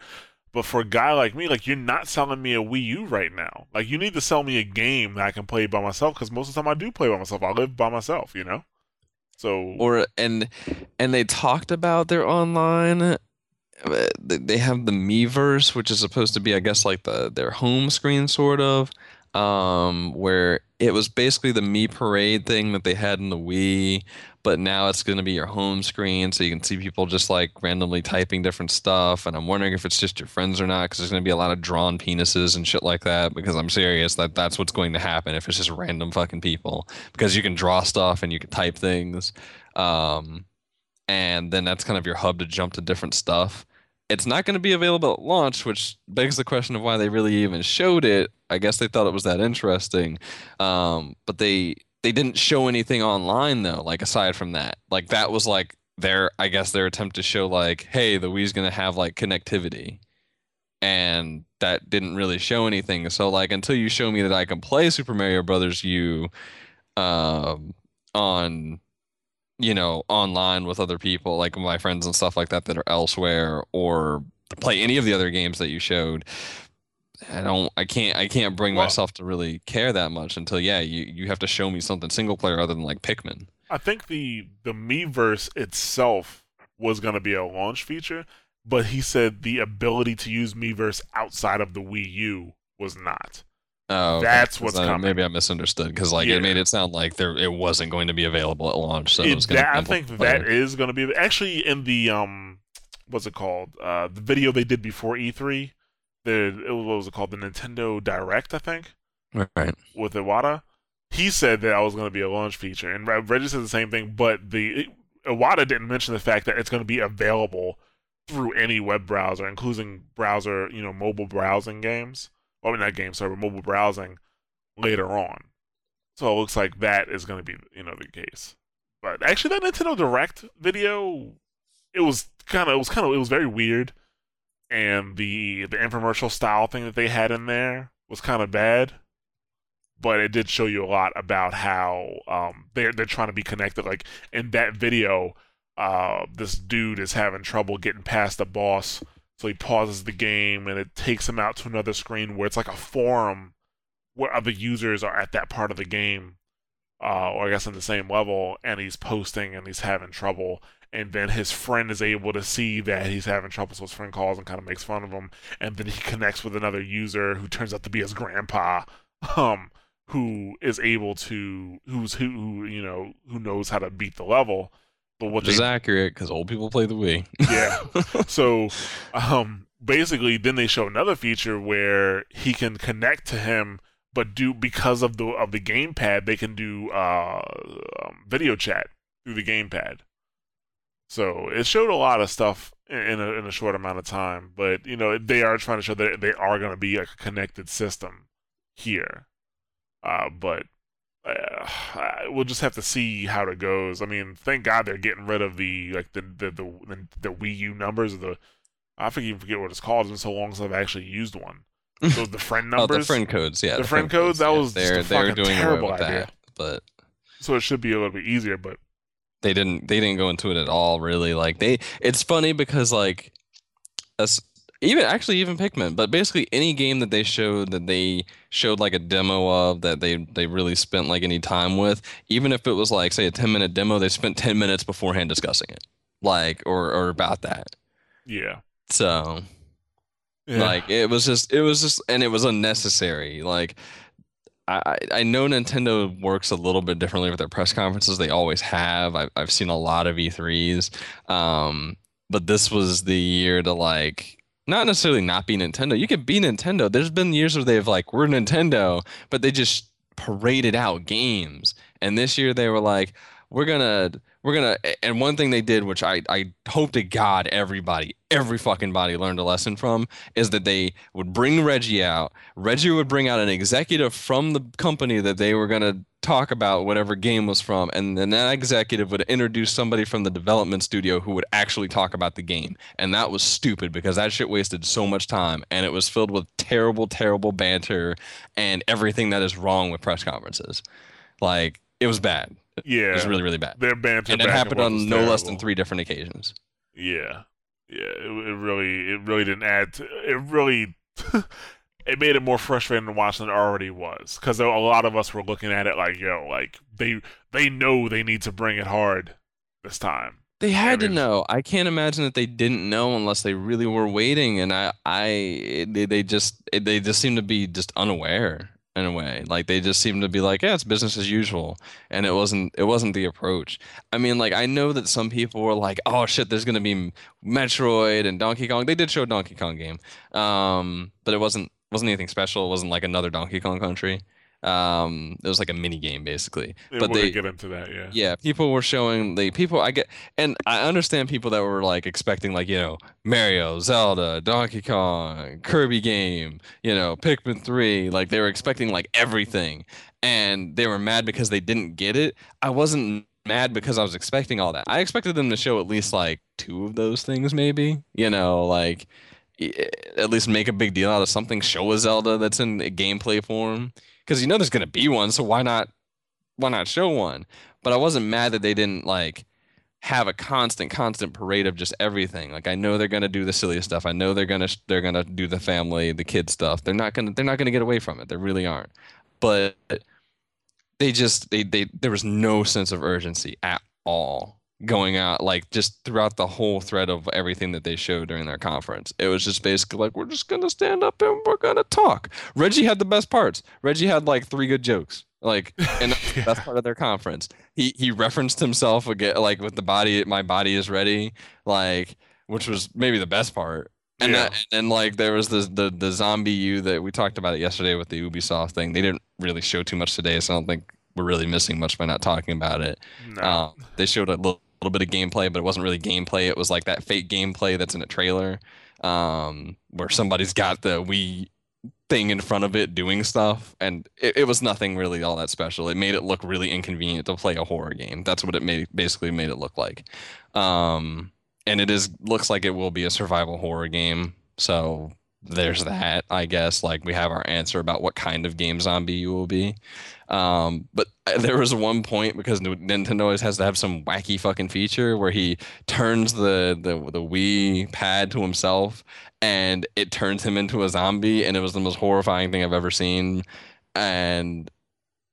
But for a guy like me, like, you're not selling me a Wii U right now. Like, you need to sell me a game that I can play by myself because most of the time I do play by myself. I live by myself, you know? So. Or, and, and they talked about their online uh, they have the Miiverse, which is supposed to be, I guess, like the their home screen, sort of um, where it was basically the Mii Parade thing that they had in the Wii, but now it's going to be your home screen, so you can see people just like randomly typing different stuff. And I'm wondering if it's just your friends or not, because there's going to be a lot of drawn penises and shit like that. Because I'm serious that that's what's going to happen if it's just random fucking people, because you can draw stuff and you can type things, um, and then that's kind of your hub to jump to different stuff it's not going to be available at launch, which begs the question of why they really even showed it. I guess they thought it was that interesting, um, but they they didn't show anything online though. Like aside from that, like that was like their I guess their attempt to show like, hey, the Wii's going to have like connectivity, and that didn't really show anything. So like until you show me that I can play Super Mario Brothers U, um, on you know, online with other people, like my friends and stuff like that that are elsewhere, or play any of the other games that you showed. I don't I can't I can't bring well, myself to really care that much until yeah, you, you have to show me something single player other than like Pikmin. I think the the Miiverse itself was gonna be a launch feature, but he said the ability to use Miiverse outside of the Wii U was not. Oh, okay. that's what's coming. Maybe I misunderstood because like yeah. it made it sound like there it wasn't going to be available at launch. So it, that, I think that is going to be actually in the um, what's it called? Uh, the video they did before E3. The it was, what was it called? The Nintendo Direct, I think. Right. With Iwata, he said that I was going to be a launch feature, and Reggie said the same thing. But the Iwata didn't mention the fact that it's going to be available through any web browser, including browser, you know, mobile browsing games well, not game server, mobile browsing later on. So it looks like that is going to be, you know, the case. But actually, that Nintendo Direct video, it was kind of, it was kind of, it was very weird, and the the infomercial style thing that they had in there was kind of bad. But it did show you a lot about how um, they're they're trying to be connected. Like in that video, uh, this dude is having trouble getting past the boss so he pauses the game and it takes him out to another screen where it's like a forum where other users are at that part of the game, uh, or I guess in the same level, and he's posting and he's having trouble. And then his friend is able to see that he's having trouble, so his friend calls and kind of makes fun of him. And then he connects with another user who turns out to be his grandpa, um, who is able to, who's who, who you know, who knows how to beat the level but what Which is accurate because old people play the Wii. yeah. So, um, basically, then they show another feature where he can connect to him, but do because of the of the gamepad, they can do uh, um, video chat through the gamepad. So it showed a lot of stuff in a, in a short amount of time, but you know they are trying to show that they are going to be like a connected system here. Uh, but uh, we'll just have to see how it goes. I mean, thank God they're getting rid of the like the the the, the Wii U numbers. The I forget even forget what it's called. It's been so long since I've actually used one. So the friend numbers, oh, the friend codes, yeah, the, the friend, friend, codes. That yeah. was they're they're doing terrible idea. That, but so it should be a little bit easier. But they didn't they didn't go into it at all. Really, like they. It's funny because like as even actually even Pikmin, but basically any game that they showed that they showed like a demo of that they they really spent like any time with, even if it was like say a 10 minute demo, they spent 10 minutes beforehand discussing it. Like or or about that. Yeah. So yeah. like it was just it was just and it was unnecessary. Like I, I know Nintendo works a little bit differently with their press conferences. They always have. I've, I've seen a lot of E3s. Um, but this was the year to like not necessarily not be Nintendo. You could be Nintendo. There's been years where they've like we're Nintendo, but they just paraded out games. And this year they were like, we're gonna we're gonna and one thing they did which i i hope to god everybody every fucking body learned a lesson from is that they would bring reggie out. Reggie would bring out an executive from the company that they were gonna talk about whatever game was from and then that executive would introduce somebody from the development studio who would actually talk about the game. And that was stupid because that shit wasted so much time and it was filled with terrible terrible banter and everything that is wrong with press conferences. Like it was bad yeah, it was really really bad. Their banter and it happened on no less than three different occasions. Yeah, yeah, it, it really it really didn't add. To, it really it made it more frustrating to watch than it already was because a lot of us were looking at it like, yo, like they they know they need to bring it hard this time. They had to know. I can't imagine that they didn't know unless they really were waiting, and I, I, they, they just, they just seem to be just unaware in a way. Like they just seemed to be like, yeah, it's business as usual, and it wasn't. It wasn't the approach. I mean, like I know that some people were like, oh shit, there's gonna be Metroid and Donkey Kong. They did show a Donkey Kong game, um, but it wasn't wasn't anything special. It wasn't like another Donkey Kong Country. Um, it was like a mini game basically. but they get into that, yeah. Yeah, people were showing the people I get, and I understand people that were like expecting like you know Mario, Zelda, Donkey Kong, Kirby game, you know Pikmin three, like they were expecting like everything, and they were mad because they didn't get it. I wasn't mad because I was expecting all that. I expected them to show at least like two of those things, maybe. You know, like at least make a big deal out of something. Show a Zelda that's in gameplay form because you know there's gonna be one, so why not why not show one? But I wasn't mad that they didn't like have a constant constant parade of just everything. Like I know they're gonna do the silly stuff. I know they're gonna they're gonna do the family, the kid stuff. They're not gonna they're not gonna get away from it. They really aren't. But they just they they there was no sense of urgency at all going out like just throughout the whole thread of everything that they showed during their conference. It was just basically like we're just gonna stand up and we're gonna talk. Reggie had the best parts. Reggie had like three good jokes. Like and yeah. that's part of their conference. He he referenced himself again like with the body my body is ready, like which was maybe the best part. And yeah. that, and like there was the, the the ZombiU that we talked about it yesterday with the Ubisoft thing. They didn't really show too much today, so I don't think we're really missing much by not talking about it. No. Um, they showed a little little bit of gameplay, but it wasn't really gameplay. It was like that fake gameplay that's in a trailer, um, where somebody's got the Wii thing in front of it doing stuff, and it, it, was nothing really all that special. It made it look really inconvenient to play a horror game. That's what it made basically made it look like. Um, and it is looks like it will be a survival horror game. So there's that, I guess. Like we have our answer about what kind of game ZombiU will be. Um, but there was one point because Nintendo always has to have some wacky fucking feature where he turns the the the Wii pad to himself and it turns him into a zombie, and it was the most horrifying thing I've ever seen. And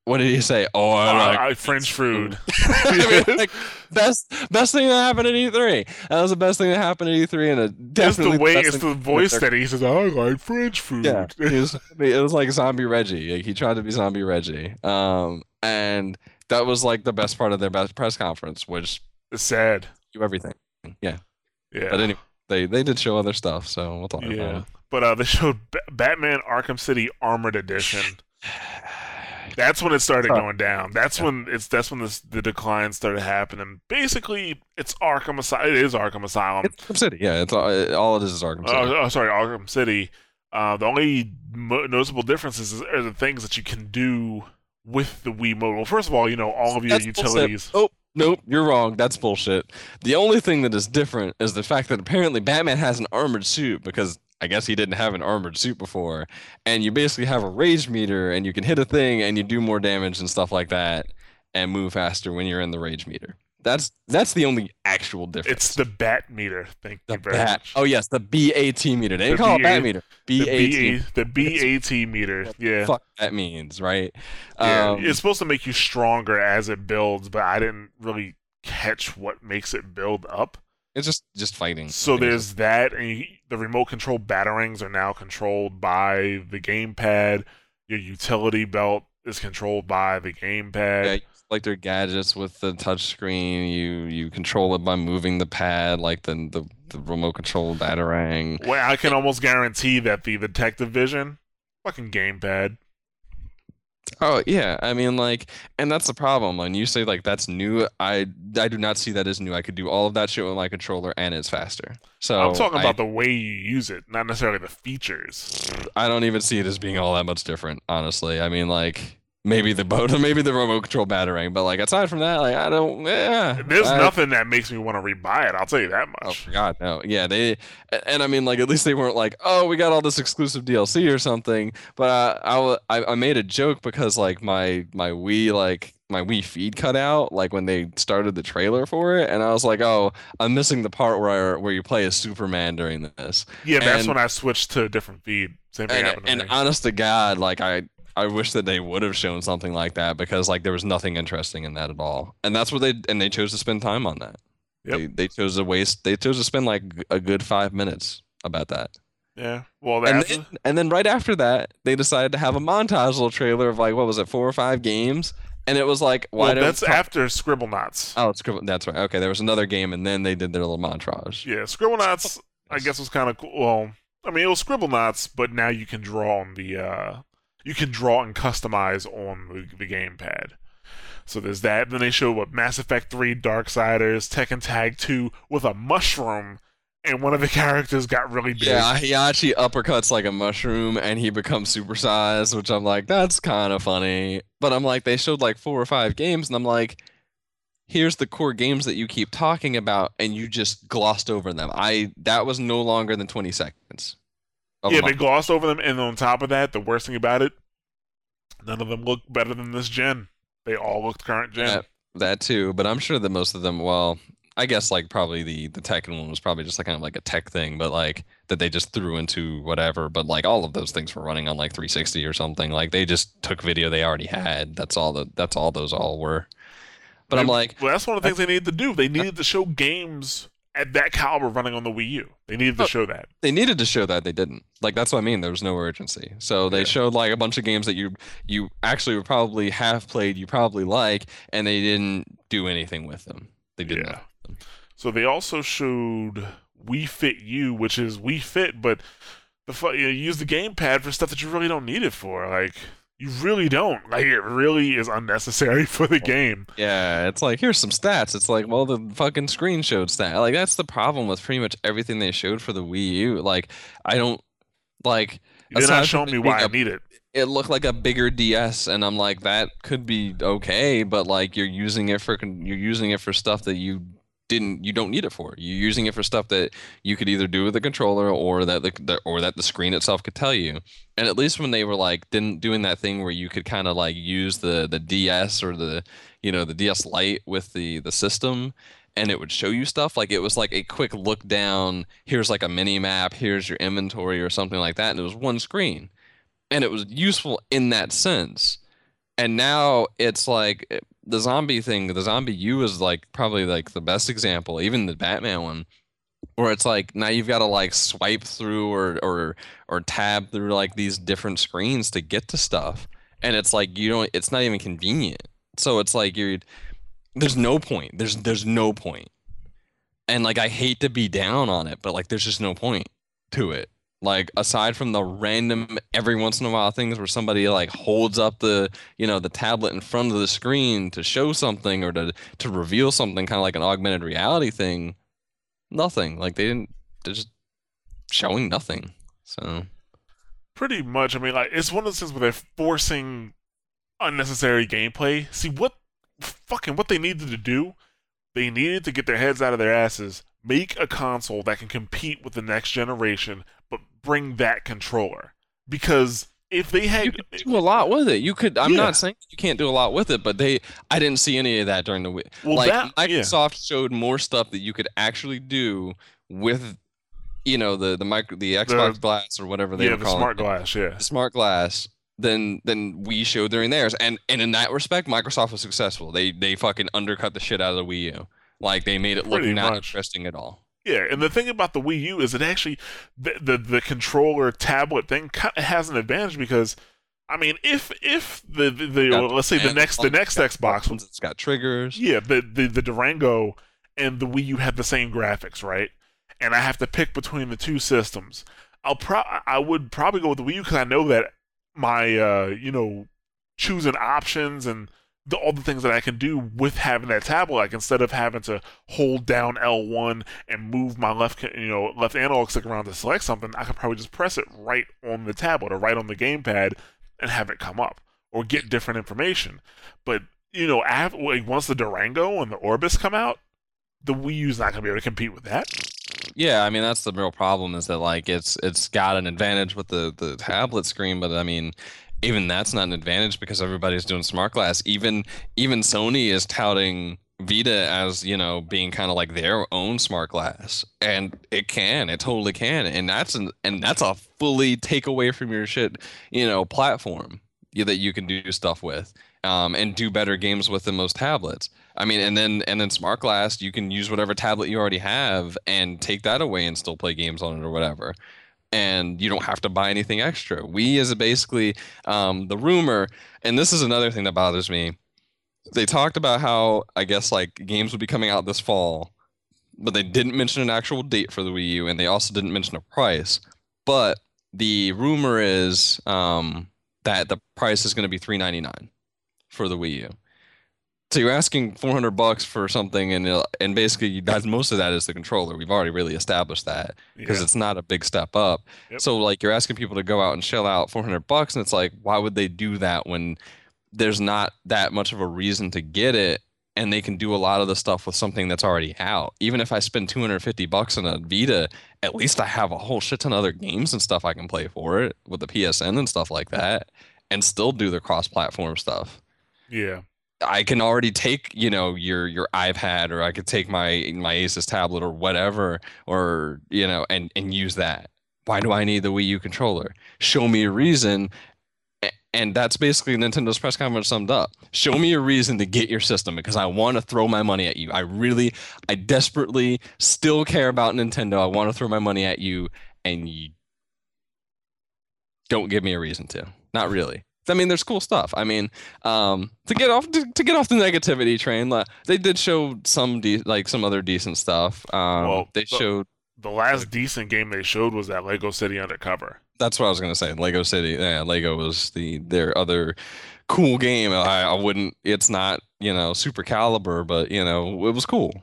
what did he say? Oh, I, like French food. I mean, like, best best thing that happened at E3. That was the best thing that happened at E3, and it definitely it's the way it's the voice that he says. I like French food. Yeah, it was, it was like zombie Reggie. Like, he tried to be zombie Reggie. Um, and that was like the best part of their best press conference, which is sad. You everything. Yeah. Yeah. But anyway, they they did show other stuff, so we'll talk yeah. about it. But uh, they showed B- Batman Arkham City Armored Edition. That's when it started going down. That's yeah. when it's that's when this, the decline started happening. Basically, it's Arkham Asylum. It is Arkham Asylum. It's Arkham City. Yeah, it's all, all it is is Arkham City. Uh, oh, sorry, Arkham City. Uh, the only mo- noticeable differences are the things that you can do with the Wii Well, First of all, you know all of your that's utilities. Bullshit. Oh, nope, you're wrong. That's bullshit. The only thing that is different is the fact that apparently Batman has an armored suit because I guess he didn't have an armored suit before. And you basically have a rage meter and you can hit a thing and you do more damage and stuff like that and move faster when you're in the rage meter. That's that's the only actual difference. It's the bat meter. Thank the you very bat. much. Oh yes, the BAT meter. They the call B- it bat meter. BAT. The, BAT meter. Yeah. Fuck that means, right? Yeah. Um, it's supposed to make you stronger as it builds, but I didn't really catch what makes it build up. It's just just fighting. So there's that, and you, the remote control batarangs are now controlled by the gamepad. Your utility belt is controlled by the gamepad. Yeah, like their gadgets with the touchscreen. You you control it by moving the pad, like the the, the remote control batarang. Well, I can almost guarantee that the the Detective Vision, fucking gamepad. Oh yeah, I mean like, and that's the problem. When you say like that's new, I I do not see that as new. I could do all of that shit with my controller, and it's faster. So I'm talking I, about the way you use it, not necessarily the features. I don't even see it as being all that much different, honestly. I mean like maybe the boat, or maybe the remote control batarang, but like aside from that, like I don't. Yeah, There's I, nothing that makes me want to rebuy it. I'll tell you that much. Oh. God, no. Yeah, they and I mean like at least they weren't like, oh, we got all this exclusive DLC or something. But uh, I, I I made a joke because like my my Wii like my Wii feed cut out like when they started the trailer for it, and I was like, oh, I'm missing the part where I, where you play as Superman during this. yeah, that's when I switched to a different feed. Same thing And, happened to and me. honest to God, like I. I wish that they would have shown something like that because like there was nothing interesting in that at all, and that's what they and they chose to spend time on that. Yep. They they chose to waste. They chose to spend like a good five minutes about that. yeah. Well, And that's then, and then right after that, they decided to have a montage little trailer of like what was it, four or five games, and it was like why well, don't that's talk- after Scribblenauts. oh Scribble- that's right okay there was another game and then they did their little montage. Yeah, Scribblenauts. I guess was kind of cool. Well, I mean, it was Scribblenauts, but now you can draw on the uh, you can draw and customize on the, the gamepad. So there's that. Then they show what Mass Effect 3 Darksiders, Tekken Tag 2 with a mushroom, and one of the characters got really big. Yeah, actually uppercuts like a mushroom and he becomes supersized, which I'm like, that's kind of funny. But I'm like, they showed like four or five games, and I'm like, here's the core games that you keep talking about, and you just glossed over them. I that was no longer than 20 seconds. Yeah, they glossed over them, and on top of that, the worst thing about it, none of them look better than this gen. They all looked current gen. That, that too, but I'm sure that most of them, well, I guess like probably the the Tekken one was probably just like kind of like a tech thing, but like that they just threw into whatever. But like all of those things were running on like 360 or something. Like they just took video they already had. That's all the that's all those all were. But I'm like, well, that's one of the things they needed to do. They needed to show games at that caliber running on the Wii U. They needed to Oh. show that. they needed to show that they didn't. Like that's what I mean. There was no urgency. So they Yeah. showed like a bunch of games that you you actually would probably have played, you probably like, and they didn't do anything with them. They did Yeah. not. So they also showed Wii Fit U, which is Wii Fit, but the fu- you use the gamepad for stuff that you really don't need it for. Like you really don't. Like it really is unnecessary for the game. Yeah, it's like here's some stats. It's like, well, the fucking screen showed stat. Like that's the problem with pretty much everything they showed for the Wii U. Like I don't like They're not showing me why being I a- need it. it looked like a bigger DS, and I'm like that could be okay, but like you're using it for you're using it for stuff that you didn't you don't need it for. You're using it for stuff that you could either do with the controller or that the, the or that the screen itself could tell you. And at least when they were like didn't doing that thing where you could kind of like use the the DS or the you know the DS Lite with the the system and it would show you stuff like it was like a quick look down here's like a mini map here's your inventory or something like that and it was one screen and it was useful in that sense and now it's like the zombie thing the ZombiU is like probably like the best example even the batman one where it's like now you've got to like swipe through or or or tab through like these different screens to get to stuff. And it's like you don't it's not even convenient. So it's like you're there's no point. There's there's no point. And like i hate to be down on it but like there's just no point to it like aside from the random every once in a while things where somebody like holds up the you know the tablet in front of the screen to show something or to to reveal something kind of like an augmented reality thing nothing like they didn't they're just showing nothing so Pretty much. I mean, like it's one of those things where they're forcing unnecessary gameplay. See what fucking what they needed to do? They needed to get their heads out of their asses, make a console that can compete with the next generation, but bring that controller. Because if they had you could do a lot with it you could i'm Yeah. not saying you can't do a lot with it but they i didn't see any of that during the week well, like that, yeah. Microsoft showed more stuff that you could actually do with you know the the micro the Xbox glass or whatever they yeah, were the calling smart it, glass, yeah. the smart glass than than we showed during theirs and and in that respect Microsoft was successful they they fucking undercut the shit out of the Wii U like they made it look Pretty not much. interesting at all. Yeah, and the thing about the Wii U is it actually the the, the controller tablet thing has an advantage because I mean if if the the, the Got let's say the next the next Xbox buttons, it's got triggers. Yeah the, the the Durango and the Wii U have the same graphics right? And I have to pick between the two systems. I'll pro I would probably go with the Wii U because I know that my uh you know choosing options and the, all the things that I can do with having that tablet. Like instead of having to hold down L1 and move my left, you know, left analog stick around to select something, I could probably just press it right on the tablet or right on the gamepad and have it come up or get different information. But you know, like, once the Durango and the Orbis come out, the Wii U's not gonna be able to compete with that. Yeah, I mean that's the real problem is that like it's it's got an advantage with the the tablet screen, but I mean even that's not an advantage because everybody's doing smart glass. Even even Sony is touting Vita as you know being kind of like their own smart glass, and it can, it totally can, and that's an and that's a fully take away from your shit, you know, platform that you can do stuff with, um, and do better games with than most tablets. I mean, and then and then smart glass, you can use whatever tablet you already have and take that away and still play games on it or whatever and you don't have to buy anything extra. We is basically um, the rumor, and this is another thing that bothers me. They talked about how I guess like games would be coming out this fall, but they didn't mention an actual date for the Wii U, and they also didn't mention a price. But the rumor is um, that the price is going to be three ninety nine for the Wii U. So you're asking 400 bucks for something, and uh, and basically that's most of that is the controller. We've already really established that because yeah. it's not a big step up. Yep. So like you're asking people to go out and shell out 400 bucks, and it's like why would they do that when there's not that much of a reason to get it, and they can do a lot of the stuff with something that's already out. Even if I spend 250 bucks on a Vita, at least I have a whole shit ton of other games and stuff I can play for it with the PSN and stuff like that, and still do the cross-platform stuff. Yeah. I can already take, you know, your your iPad or I could take my my Asus tablet or whatever or, you know, and and use that. Why do I need the Wii U controller? Show me a reason and that's basically Nintendo's press conference summed up. Show me a reason to get your system because I want to throw my money at you. I really, I desperately still care about Nintendo. I want to throw my money at you, and you don't give me a reason to. Not really. I mean, there's cool stuff. I mean, um, to get off to, to, get off the negativity train, they did show some de- like some other decent stuff. Um, well, they the, showed the last decent game they showed was that Lego City Undercover. That's what I was gonna say. Lego City, yeah, Lego was the their other cool game. I, I wouldn't. It's not you know super caliber, but you know it was cool.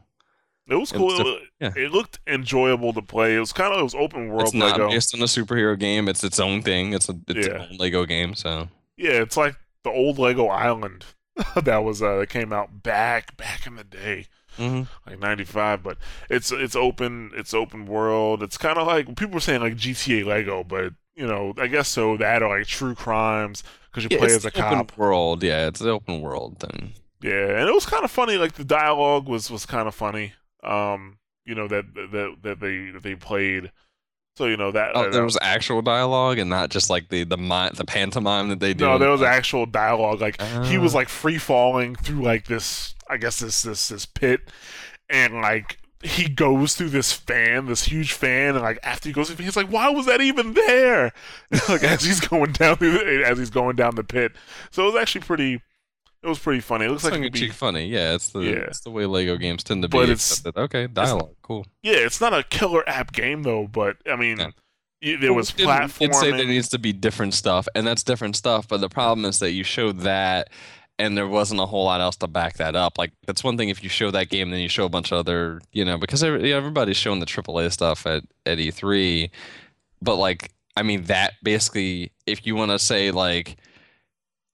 It was cool. It, yeah. it, looked enjoyable to play. It was kind of it was open world. It's not Lego. based on a superhero game. It's its own thing. It's a it's yeah. own Lego game. So yeah, it's like the old Lego Island that was uh, that came out back back in the day, mm-hmm. like '95. But it's it's open it's open world. It's kind of like people were saying like GTA Lego, but you know I guess so. That or like True Crimes because you yeah, play as a cop. World, yeah, it's an open world thing. Yeah, and it was kind of funny. Like the dialogue was was kind of funny. Um, you know that that that they that they played. So you know that oh, there was actual dialogue and not just like the the the pantomime that they do. No, there was actual dialogue. Like uh... he was ah. like free falling through like this, I guess this this this pit, and like he goes through this fan, this huge fan, and like after he goes through, he's like, "Why was that even there?" like as he's going down through, as he's going down the pit. So it was actually pretty it was pretty funny. It looks like it'd be funny. Yeah, it's the yeah. it's the way Lego games tend to be. But it's okay dialogue, cool. Yeah, it's not a killer app game though. But I mean, yeah. there was platforming. You'd say there needs to be different stuff, and that's different stuff. But the problem is that you showed that, and there wasn't a whole lot else to back that up. Like that's one thing if you show that game, then you show a bunch of other, you know, because everybody's showing the AAA stuff at at E3, but like I mean that basically, if you want to say like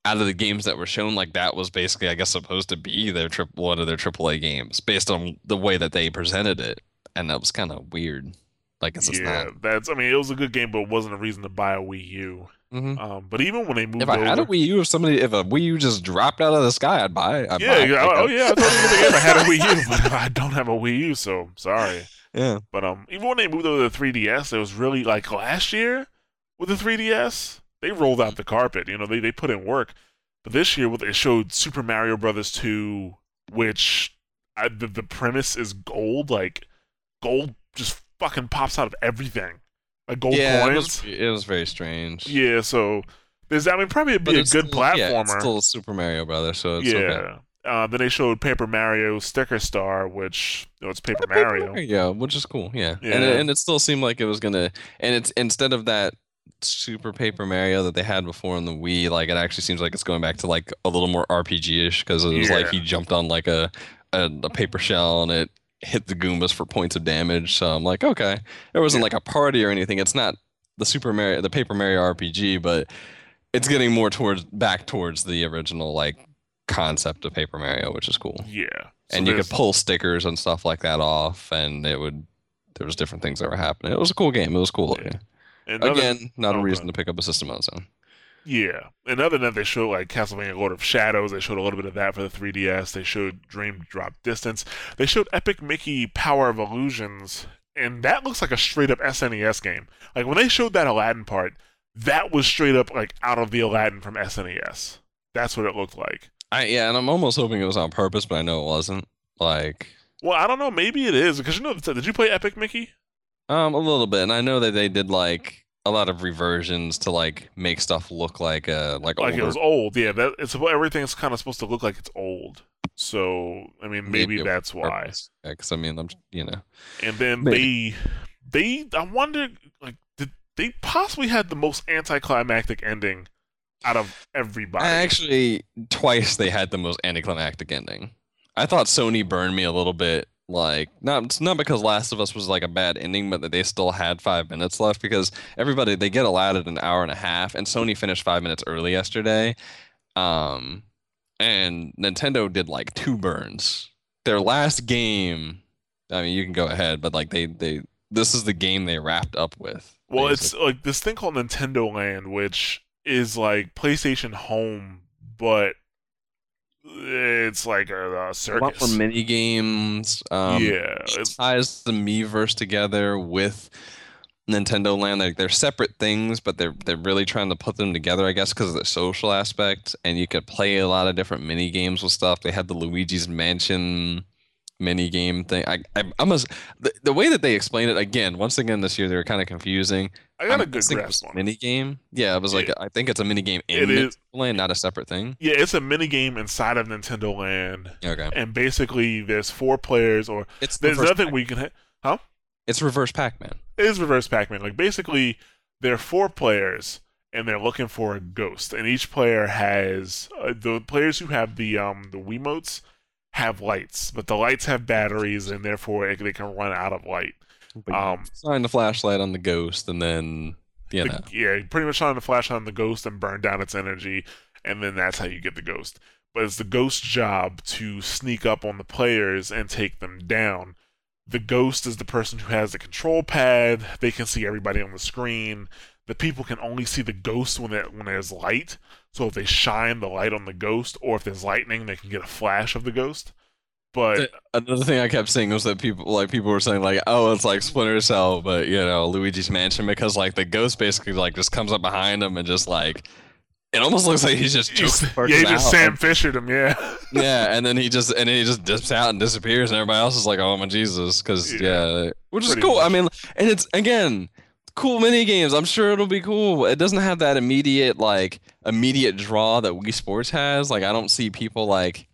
out of the games that were shown, like that was basically, I guess, supposed to be their triple one of their AAA games based on the way that they presented it, and that was kind of weird. Like it's yeah, not. that's. I mean, it was a good game, but it wasn't a reason to buy a Wii U. Mm-hmm. Um, but even when they moved, if I over, had a Wii U, if somebody, if a Wii U just dropped out of the sky, I'd buy. I'd yeah, buy yeah. Oh, oh, yeah, I the game I had a Wii U, but I don't have a Wii U, so sorry. Yeah. But um, even when they moved over to the 3DS, it was really like last year with the 3DS, they rolled out the carpet. You know, they they put in work. But this year, it showed Super Mario Brothers 2, which I, the, the premise is gold. Like, gold just fucking pops out of everything. Like gold yeah, coins. It was, it was very strange. Yeah, so there's, I mean, probably be a good still, platformer. Yeah, it's still Super Mario Brothers, so yeah. Okay. Uh, then they showed Paper Mario Sticker Star, which you know, it's Paper, Paper Mario. Yeah, which is cool. Yeah, yeah. And, it, and it still seemed like it was gonna. And it's instead of that Super Paper Mario that they had before on the Wii. Like it actually seems like it's going back to like a little more RPG-ish because it was yeah. like he jumped on like a, a, a paper shell and it hit the Goombas for points of damage. So I'm like, okay, it wasn't yeah. like a party or anything. It's not the Super Mario, the Paper Mario RPG, but it's getting more towards back towards the original like concept of Paper Mario, which is cool. Yeah, so and you could pull stickers and stuff like that off, and it would there was different things that were happening. It was a cool game. It was cool looking. Yeah. Again, not a oh, reason to pick up a system on its own. Yeah, and other than that, they showed like Castlevania Lord of Shadows. They showed a little bit of that for the 3DS. They showed Dream Drop Distance. They showed Epic Mickey Power of Illusions, and that looks like a straight up SNES game. Like when they showed that Aladdin part, that was straight up like out of the Aladdin from SNES. That's what it looked like. I yeah, and I'm almost hoping it was on purpose, but I know it wasn't. Like, well, I don't know. Maybe it is because you know. Did you play Epic Mickey? Um, a little bit, and I know that they did like a lot of reversions to like make stuff look like uh like like older. it was old. Yeah, that it's everything's kind of supposed to look like it's old. So I mean, maybe, maybe that's why. Because I mean, I'm you know. And then maybe. they they I wonder like did they possibly had the most anticlimactic ending out of everybody. Actually, twice they had the most anticlimactic ending. I thought Sony burned me a little bit. Like not not because Last of Us was like a bad ending, but that they still had five minutes left because everybody they get allowed at an hour and a half, and Sony finished five minutes early yesterday. Um, and Nintendo did like two burns. Their last game, I mean, you can go ahead, but like they they this is the game they wrapped up with. Well, basically. it's like this thing called Nintendo Land, which is like PlayStation Home, but it's like a, a circus. A more mini games. Um, yeah, it ties the Miiverse together with Nintendo Land. Like they're separate things, but they're they're really trying to put them together, I guess, because of the social aspect. And you could play a lot of different mini games with stuff. They had the Luigi's Mansion mini game thing. I, I I'm the, the way that they explained it again. Once again this year they were kind of confusing. I got I'm a good grasp on mini game. Yeah, it was like I think it's a mini game in Nintendo Land, not a separate thing. Yeah, it's a mini game inside of Nintendo Land. Okay. And basically, there's four players, or it's there's nothing Pac- we can. Ha- huh? It's reverse Pac-Man. It is reverse Pac-Man. Like basically, there are four players. And they're looking for a ghost, and each player has uh, the players who have the um the Wiimotes have lights, but the lights have batteries, and therefore they can run out of light. Um, shine the flashlight on the ghost, and then you know. The, yeah, pretty much shine the flashlight on the ghost and burn down its energy, and then that's how you get the ghost. But it's the ghost's job to sneak up on the players and take them down. The ghost is the person who has the control pad. They can see everybody on the screen. The people can only see the ghost when it, when there's light. So if they shine the light on the ghost, or if there's lightning, they can get a flash of the ghost. But another thing I kept seeing was that people like people were saying like, oh, it's like Splinter Cell, but you know, Luigi's Mansion because like the ghost basically like just comes up behind him and just like it almost looks like he's just just yeah, he just out. Sam Fishered him, yeah. yeah, and then he just and then he just dips out and disappears, and everybody else is like, oh my Jesus, because yeah, yeah, which is cool. Much. I mean, and it's again cool mini games. I'm sure it'll be cool. It doesn't have that immediate like immediate draw that Wii Sports has. Like I don't see people like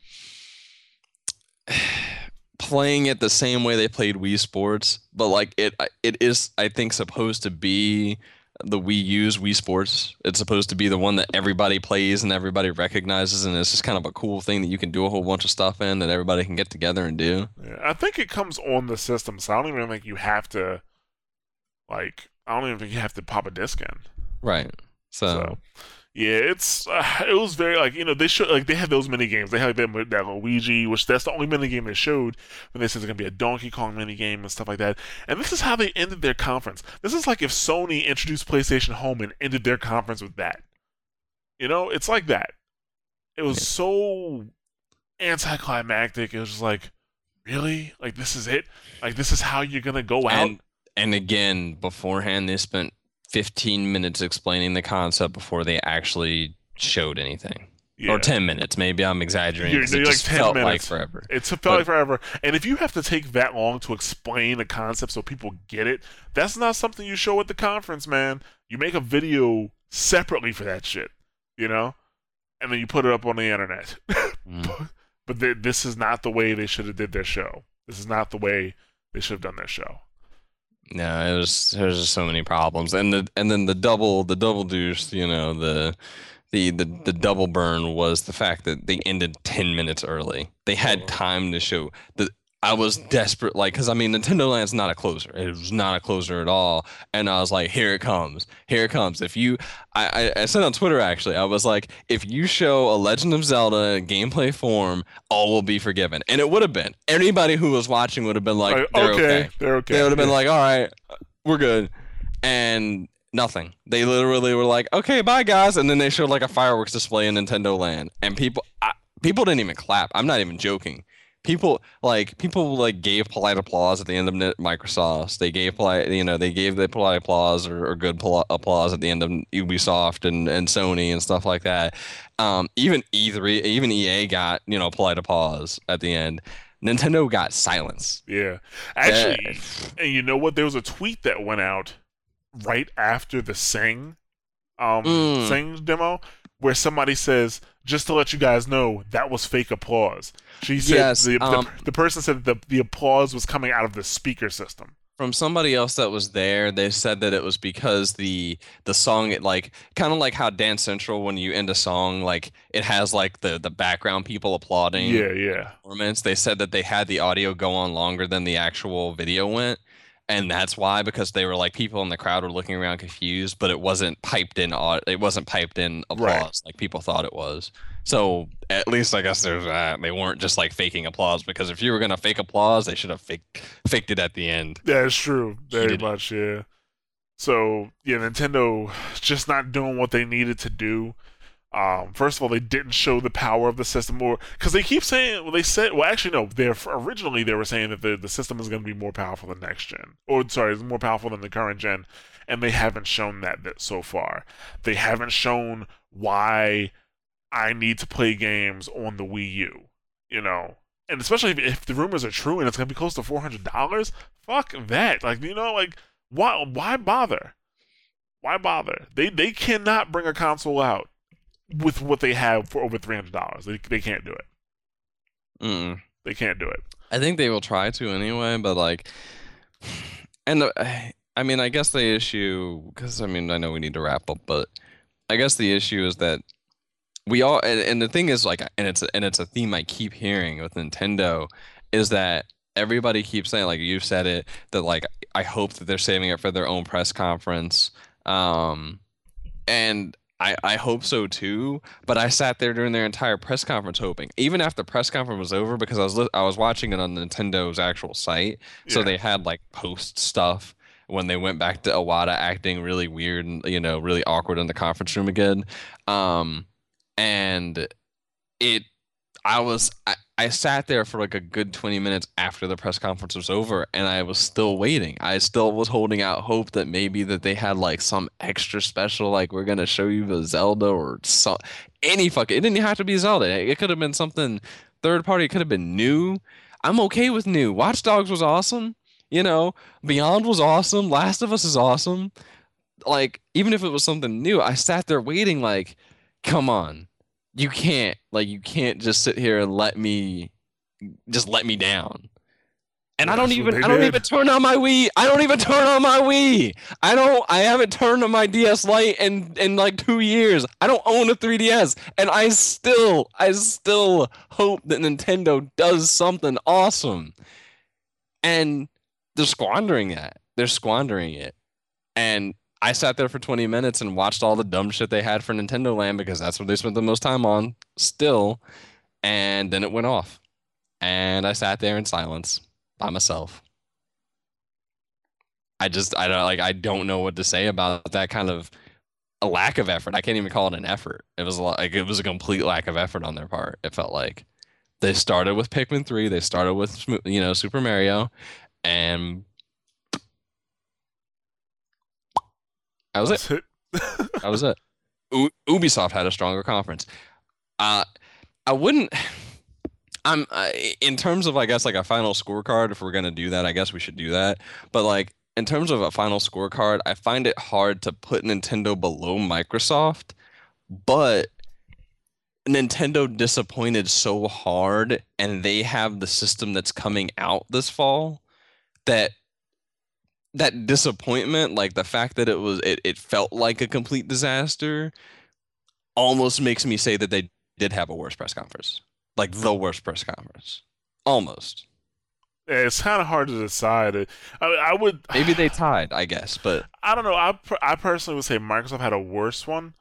playing it the same way they played Wii Sports, but like it it is I think supposed to be the Wii U's Wii Sports. It's supposed to be the one that everybody plays and everybody recognizes, and it's just kind of a cool thing that you can do a whole bunch of stuff in that everybody can get together and do. Yeah, I think it comes on the system, so I don't even think you have to like I don't even think you have to pop a disc in. Right. So, so yeah, it's uh, it was very like you know they show like they had those mini games. They have that, that Luigi, which that's the only mini game they showed when they said it's gonna be a Donkey Kong mini game and stuff like that. And this is how they ended their conference. This is like if Sony introduced PlayStation Home and ended their conference with that. You know, it's like that. It was yeah. so anticlimactic. It was just like, really, like this is it. Like this is how you're gonna go out. And and again, beforehand, they spent 15 minutes explaining the concept before they actually showed anything. Yeah. Or 10 minutes. Maybe I'm exaggerating. You're, you're it like 10 felt minutes. like forever. It felt but, like forever. And if you have to take that long to explain the concept so people get it, that's not something you show at the conference, man. You make a video separately for that shit, you know? And then you put it up on the internet. mm. but they, this is not the way they should have did their show. This is not the way they should have done their show. No, it was there's just so many problems, and the and then the double the double deuce, you know the. The, the the double burn was the fact that they ended 10 minutes early. They had time to show the I was desperate, like, because I mean, Nintendo Land's not a closer. It was not a closer at all. And I was like, here it comes. Here it comes. If you, I, I, I said on Twitter actually, I was like, if you show a Legend of Zelda gameplay form, all will be forgiven. And it would have been. Anybody who was watching would have been like, they're okay, okay. They're okay. They would have been like, all right, we're good. And nothing. They literally were like, okay, bye guys. And then they showed like a fireworks display in Nintendo Land. And people, I, people didn't even clap. I'm not even joking people like people like gave polite applause at the end of Microsoft. They gave polite, you know, they gave the polite applause or, or good pol- applause at the end of Ubisoft and, and Sony and stuff like that. Um, even E3, even EA got you know polite applause at the end. Nintendo got silence. Yeah, actually, and you know what? There was a tweet that went out right after the Sing, um, mm. Sing demo, where somebody says, "Just to let you guys know, that was fake applause." She said yes, the, um, the, the, person said the the applause was coming out of the speaker system. From somebody else that was there, they said that it was because the the song it like kind of like how Dance Central when you end a song like it has like the the background people applauding. Yeah, yeah. Performance. They said that they had the audio go on longer than the actual video went and that's why because they were like people in the crowd were looking around confused but it wasn't piped in it wasn't piped in applause right. like people thought it was. So at least i guess there's that. They weren't just like faking applause because if you were gonna fake applause they should have faked faked it at the end. Yeah it's true. Very much yeah. So yeah nintendo just not doing what they needed to do um, first of all, they didn't show the power of the system, or because they keep saying, well, they said, well, actually, no, they originally they were saying that the, the system is going to be more powerful than next gen, or sorry, it's more powerful than the current gen, and they haven't shown that, that so far. They haven't shown why I need to play games on the Wii U, you know, and especially if, if the rumors are true and it's going to be close to four hundred dollars, fuck that, like you know, like why why bother? Why bother? They they cannot bring a console out with what they have for over three hundred dollars. They they can't do it. Mm. They can't do it. I think they will try to anyway, but like, and the, I mean, I guess the issue because I mean I know we need to wrap up, but I guess the issue is that we all and, and the thing is like, and it's and it's a theme I keep hearing with Nintendo is that everybody keeps saying like you said it that like I hope that they're saving it for their own press conference. Um, and I, I hope so too, but I sat there during their entire press conference hoping. Even after the press conference was over, because I was li- I was watching it on Nintendo's actual site, so they had like post stuff when they went back to Iwata acting really weird and you know really awkward in the conference room again. Um, and it, I was I, I sat there for like a good 20 minutes after the press conference was over and I was still waiting. I still was holding out hope that maybe that they had like some extra special like we're going to show you the Zelda or some any fuck it didn't have to be Zelda. It could have been something third party, it could have been new. I'm okay with new. Watch Dogs was awesome. You know, Beyond was awesome. Last of Us is awesome. Like even if it was something new, I sat there waiting like come on you can't like you can't just sit here and let me just let me down. And I don't even I don't did. even turn on my Wii. I don't even turn on my Wii. I don't I haven't turned on my DS Lite in in like 2 years. I don't own a 3DS and I still I still hope that Nintendo does something awesome. And they're squandering that. They're squandering it. And I sat there for 20 minutes and watched all the dumb shit they had for Nintendo Land because that's what they spent the most time on still. And then it went off. And I sat there in silence by myself. I just I don't like I don't know what to say about that kind of a lack of effort. I can't even call it an effort. It was like it was a complete lack of effort on their part. It felt like they started with Pikmin 3, they started with you know Super Mario and That was it. that was it. U- Ubisoft had a stronger conference. Uh, I wouldn't. I'm uh, in terms of I guess like a final scorecard. If we're gonna do that, I guess we should do that. But like in terms of a final scorecard, I find it hard to put Nintendo below Microsoft. But Nintendo disappointed so hard, and they have the system that's coming out this fall that that disappointment, like the fact that it was it, it felt like a complete disaster, almost makes me say that they did have a worse press conference. Like the worst press conference. Almost. It's kind of hard to decide. I, I would maybe they tied, I guess, but I don't know. I I personally would say Microsoft had a worse one,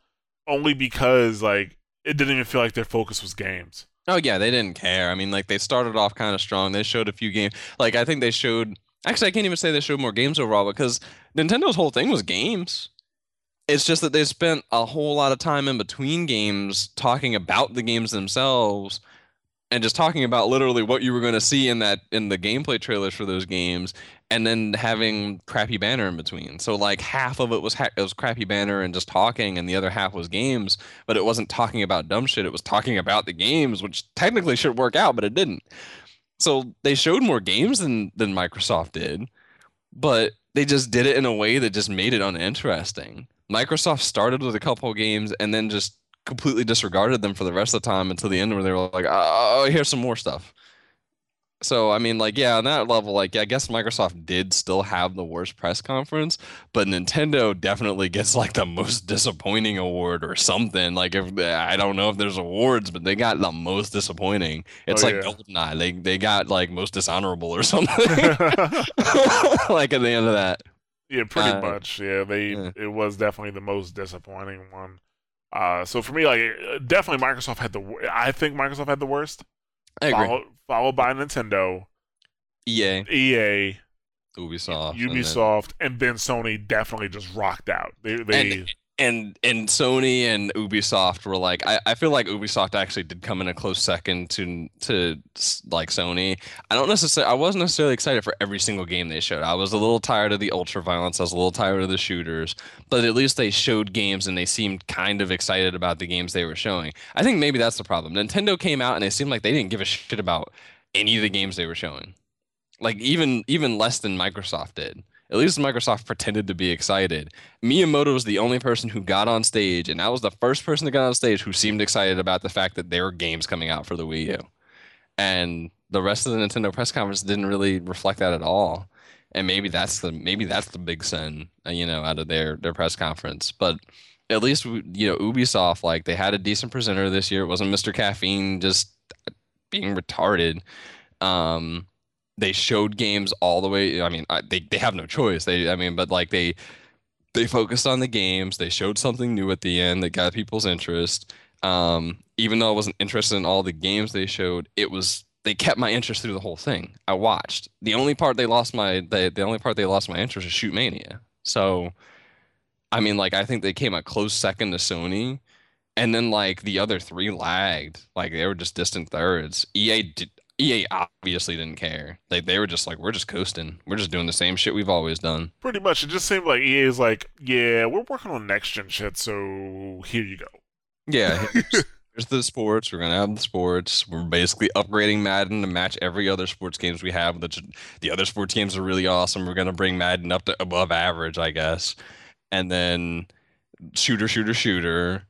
only because like it didn't even feel like their focus was games. Oh yeah, they didn't care. I mean, like they started off kind of strong. They showed a few games. Like I think they showed. Actually, I can't even say they showed more games overall because Nintendo's whole thing was games. It's just that they spent a whole lot of time in between games talking about the games themselves and just talking about literally what you were going to see in that in the gameplay trailers for those games and then having crappy banner in between. So like half of it was ha- it was crappy banner and just talking and the other half was games but it wasn't talking about dumb shit. It was talking about the games which technically should work out but it didn't so they showed more games than than microsoft did but they just did it in a way that just made it uninteresting microsoft started with a couple games and then just completely disregarded them for the rest of the time until the end where they were like, oh, oh, oh here's some more stuff. So I mean, like, yeah, on that level, like, I guess Microsoft did still have the worst press conference, but Nintendo definitely gets like the most disappointing award or something. Like, if I don't know if there's awards, but they got the most disappointing. It's oh, like yeah. GoldenEye. They they got like most dishonorable or something. like at the end of that. Yeah, pretty uh, much. Yeah, they yeah. it was definitely the most disappointing one. Uh, so for me, like definitely Microsoft had the. I think Microsoft had the worst. I agree. Followed, followed by Nintendo, EA, EA, Ubisoft, Ubisoft, and then, and then Sony definitely just rocked out. They they and, and and Sony and Ubisoft were like I, I feel like Ubisoft actually did come in a close second to to like Sony. I don't necessarily I wasn't necessarily excited for every single game they showed. I was a little tired of the ultra violence. I was a little tired of the shooters, but at least they showed games and they seemed kind of excited about the games they were showing. I think maybe that's the problem. Nintendo came out and it seemed like they didn't give a shit about any of the games they were showing. Like even even less than Microsoft did. At least Microsoft pretended to be excited. Miyamoto was the only person who got on stage, and that was the first person to get on stage who seemed excited about the fact that there were games coming out for the Wii U. And the rest of the Nintendo press conference didn't really reflect that at all. And maybe that's the maybe that's the big sin, uh, you know, out of their their press conference. But at least you know Ubisoft, like they had a decent presenter this year. It wasn't Mr. Caffeine just being retarded. Um, they showed games all the way. I mean, I, they they have no choice. They I mean, but like they they focused on the games. They showed something new at the end that got people's interest. Um, even though I wasn't interested in all the games they showed, it was they kept my interest through the whole thing. I watched. The only part they lost my they, the only part they lost my interest is Shoot Mania. So, I mean, like I think they came a close second to Sony, and then like the other three lagged. Like they were just distant thirds. EA did, EA obviously didn't care. They they were just like, we're just coasting. We're just doing the same shit we've always done. Pretty much. It just seemed like EA is like, yeah, we're working on next gen shit, so here you go. Yeah. Here's, the sports. We're gonna have the sports. We're basically upgrading Madden to match every other sports games we have. The the other sports games are really awesome. We're gonna bring Madden up to above average, I guess. And then shooter, shooter, shooter.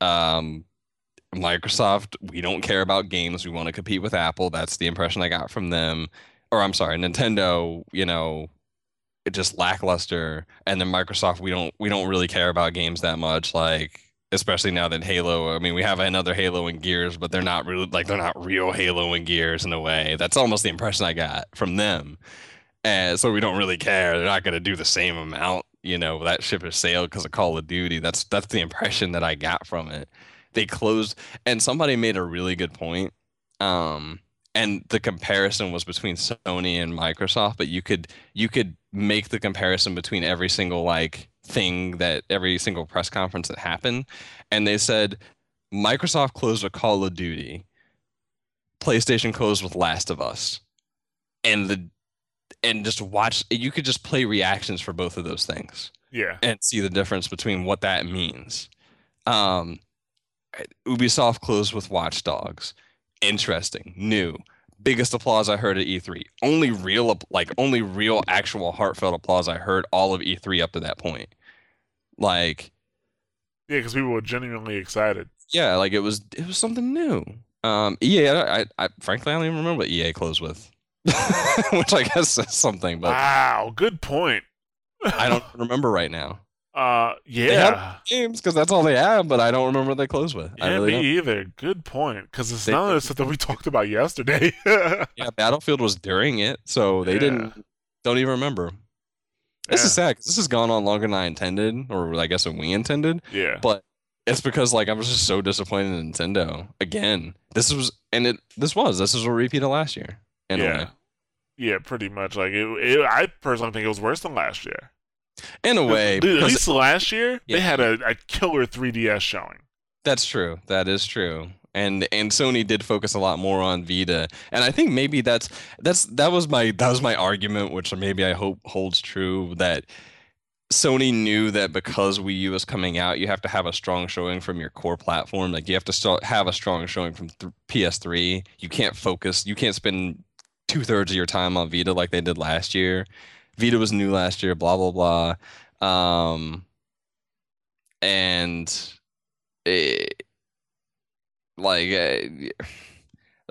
Um, Microsoft, we don't care about games. We want to compete with Apple. That's the impression I got from them. Or I'm sorry, Nintendo, you know, it just lackluster. And then Microsoft, we don't we don't really care about games that much. Like especially now that Halo, I mean, we have another Halo and Gears, but they're not really like they're not real Halo and Gears in a way. That's almost the impression I got from them. And so we don't really care. They're not going to do the same amount, you know, that ship has sailed because of Call of Duty. That's that's the impression that I got from it they closed and somebody made a really good point um and the comparison was between Sony and Microsoft but you could you could make the comparison between every single like thing that every single press conference that happened and they said Microsoft closed with Call of Duty. PlayStation closed with Last of Us. And the and just watch you could just play reactions for both of those things yeah. and see the difference between what that means. Um Ubisoft closed with Watch Dogs. Interesting, new. Biggest applause I heard at E3. Only real, like only real, actual heartfelt applause I heard all of E3 up to that point. Like, yeah, because people were genuinely excited. Yeah, like it was, it was something new. Um, EA, I, I, frankly, I don't even remember what EA closed with, which I guess says something. But wow, good point. I don't remember right now. Uh, yeah, games because that's all they have, but I don't remember what they closed with. Yeah, really me don't. either. Good point, because it's they, none of the stuff that we talked about yesterday. yeah, Battlefield was during it, so they yeah. didn't. Don't even remember. This yeah. is sad because this has gone on longer than I intended, or I guess when we intended. Yeah. But it's because like I was just so disappointed in Nintendo again. This was and it this was this was a repeat of last year. yeah. Yeah, pretty much. Like it, it, I personally think it was worse than last year. In a way, Dude, at least last year yeah. they had a, a killer 3DS showing. That's true. That is true. And and Sony did focus a lot more on Vita, and I think maybe that's that's that was my that was my argument, which maybe I hope holds true that Sony knew that because Wii U was coming out, you have to have a strong showing from your core platform. Like you have to start, have a strong showing from th- PS3. You can't focus. You can't spend two thirds of your time on Vita like they did last year. Vita was new last year. Blah blah blah. Um, and it, like, uh,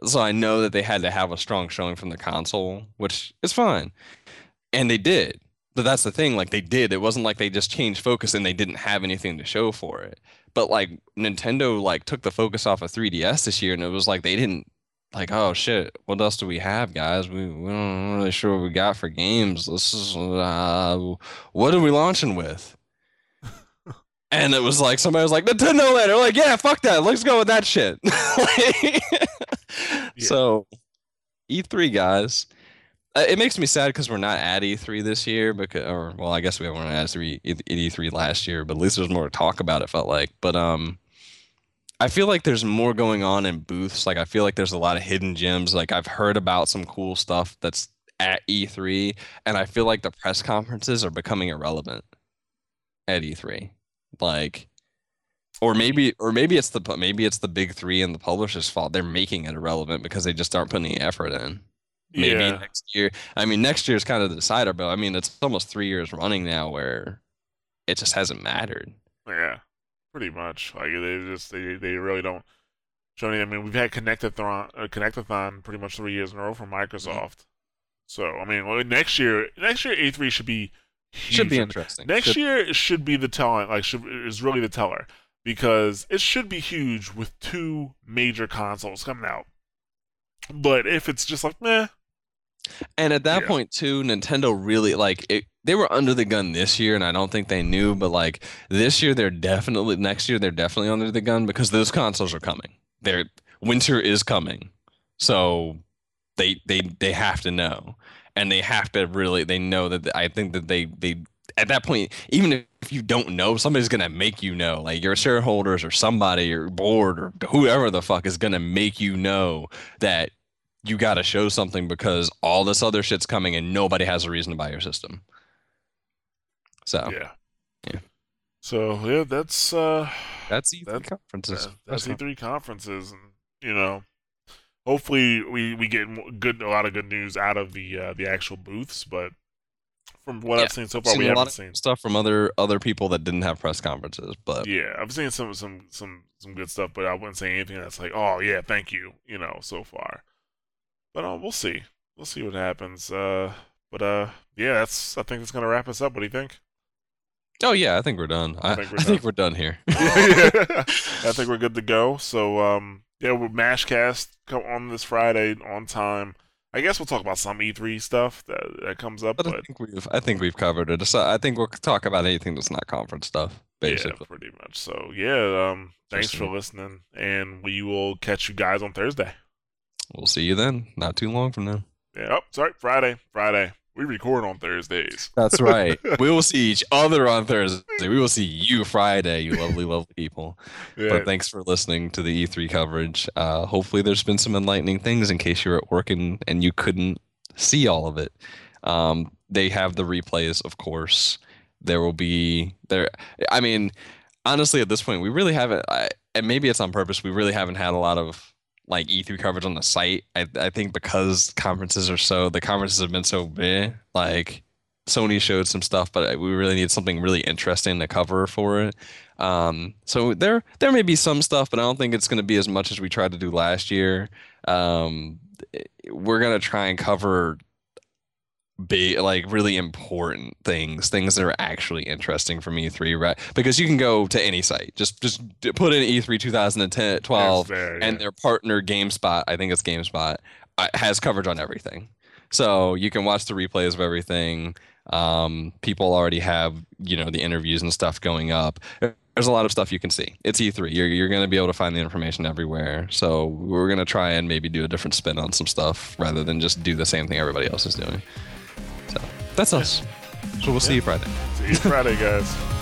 so I know that they had to have a strong showing from the console, which is fine, and they did but that's the thing like they did it wasn't like they just changed focus and they didn't have anything to show for it but like nintendo like took the focus off of 3ds this year and it was like they didn't like oh shit what else do we have guys? We, we don't really sure what we got for games. This is uh, what are we launching with? And it was like somebody was like nintendo land like yeah fuck that. Let's go with that shit. Yeah. so e3 guys uh, it makes me sad because we're not at E3 this year because, or well, I guess we weren't at E3, E3 last year, but at least there's more to talk about. It felt like, but um, I feel like there's more going on in booths. Like I feel like there's a lot of hidden gems. Like I've heard about some cool stuff that's at E3, and I feel like the press conferences are becoming irrelevant at E3. Like, or maybe, or maybe it's the maybe it's the big three and the publisher's fault. They're making it irrelevant because they just aren't putting any effort in maybe yeah. next year. I mean, next year is kind of the decider, but I mean, it's almost three years running now where it just hasn't mattered. Yeah, pretty much. Like they just they they really don't show any. I mean, we've had Kinectathon, uh, Kinectathon pretty much three years in a row from Microsoft. Mm-hmm. So I mean, well, next year next year E3 should be huge. should be interesting. Next should. year should be the telling. Like should is really the teller because it should be huge with two major consoles coming out. But if it's just like meh, and at that yeah. point too, Nintendo really like it, they were under the gun this year, and I don't think they knew, but like this year they're definitely next year they're definitely under the gun because those consoles are coming. They're winter is coming, so they they they have to know, and they have to really they know that I think that they they at that point, even if you don't know, somebody's gonna make you know. Like your shareholders or somebody or board or whoever the fuck is gonna make you know that you got to show something because all this other shit's coming and nobody has a reason to buy your system. So yeah, yeah. So yeah, that's uh, that's E3 that, conferences. That, that's E3 conferences, and you know, hopefully we we get good a lot of good news out of the uh, the actual booths, but. From what yeah. I've seen so far, seen we haven't seen stuff from other other people that didn't have press conferences. But yeah, I've seen some some some some good stuff, but I wouldn't say anything that's like, oh yeah, thank you, you know, so far. But uh, we'll see. We'll see what happens. Uh, but uh, yeah, that's. I think that's gonna wrap us up. What do you think? Oh yeah, I think we're done. I, I, think, we're, I done. think we're done here. I think we're good to go. So um, yeah, we're Mashcast come on this Friday on time. I guess we'll talk about some E3 stuff that, that comes up. But, but, I think we've I think we've covered it. So I think we'll talk about anything that's not conference stuff, basically. Yeah, pretty much. So yeah, um, thanks for listening, and we will catch you guys on Thursday. We'll see you then. Not too long from now. Yeah. Oh, sorry. Friday. Friday. We record on Thursdays. That's right. we will see each other on Thursday. We will see you Friday, you lovely, lovely people. Yeah. But thanks for listening to the E3 coverage. Uh, hopefully, there's been some enlightening things in case you're at work and, and you couldn't see all of it. Um, they have the replays, of course. There will be there. I mean, honestly, at this point, we really haven't. I, and maybe it's on purpose. We really haven't had a lot of like E3 coverage on the site. I I think because conferences are so the conferences have been so big, like Sony showed some stuff, but we really need something really interesting to cover for it. Um, so there there may be some stuff, but I don't think it's going to be as much as we tried to do last year. Um, we're going to try and cover big like really important things things that are actually interesting from e3 right? Because you can go to any site. Just just put in e3 2010 12 there, yeah. and their partner gamespot i think it's gamespot uh, has coverage on everything. So you can watch the replays of everything. Um, people already have you know the interviews and stuff going up. There's a lot of stuff you can see. It's e3 you're, you're going to be able to find the information everywhere. So we're going to try and maybe do a different spin on some stuff rather than just do the same thing everybody else is doing so that's us. So we'll see you Friday. See you Friday, guys.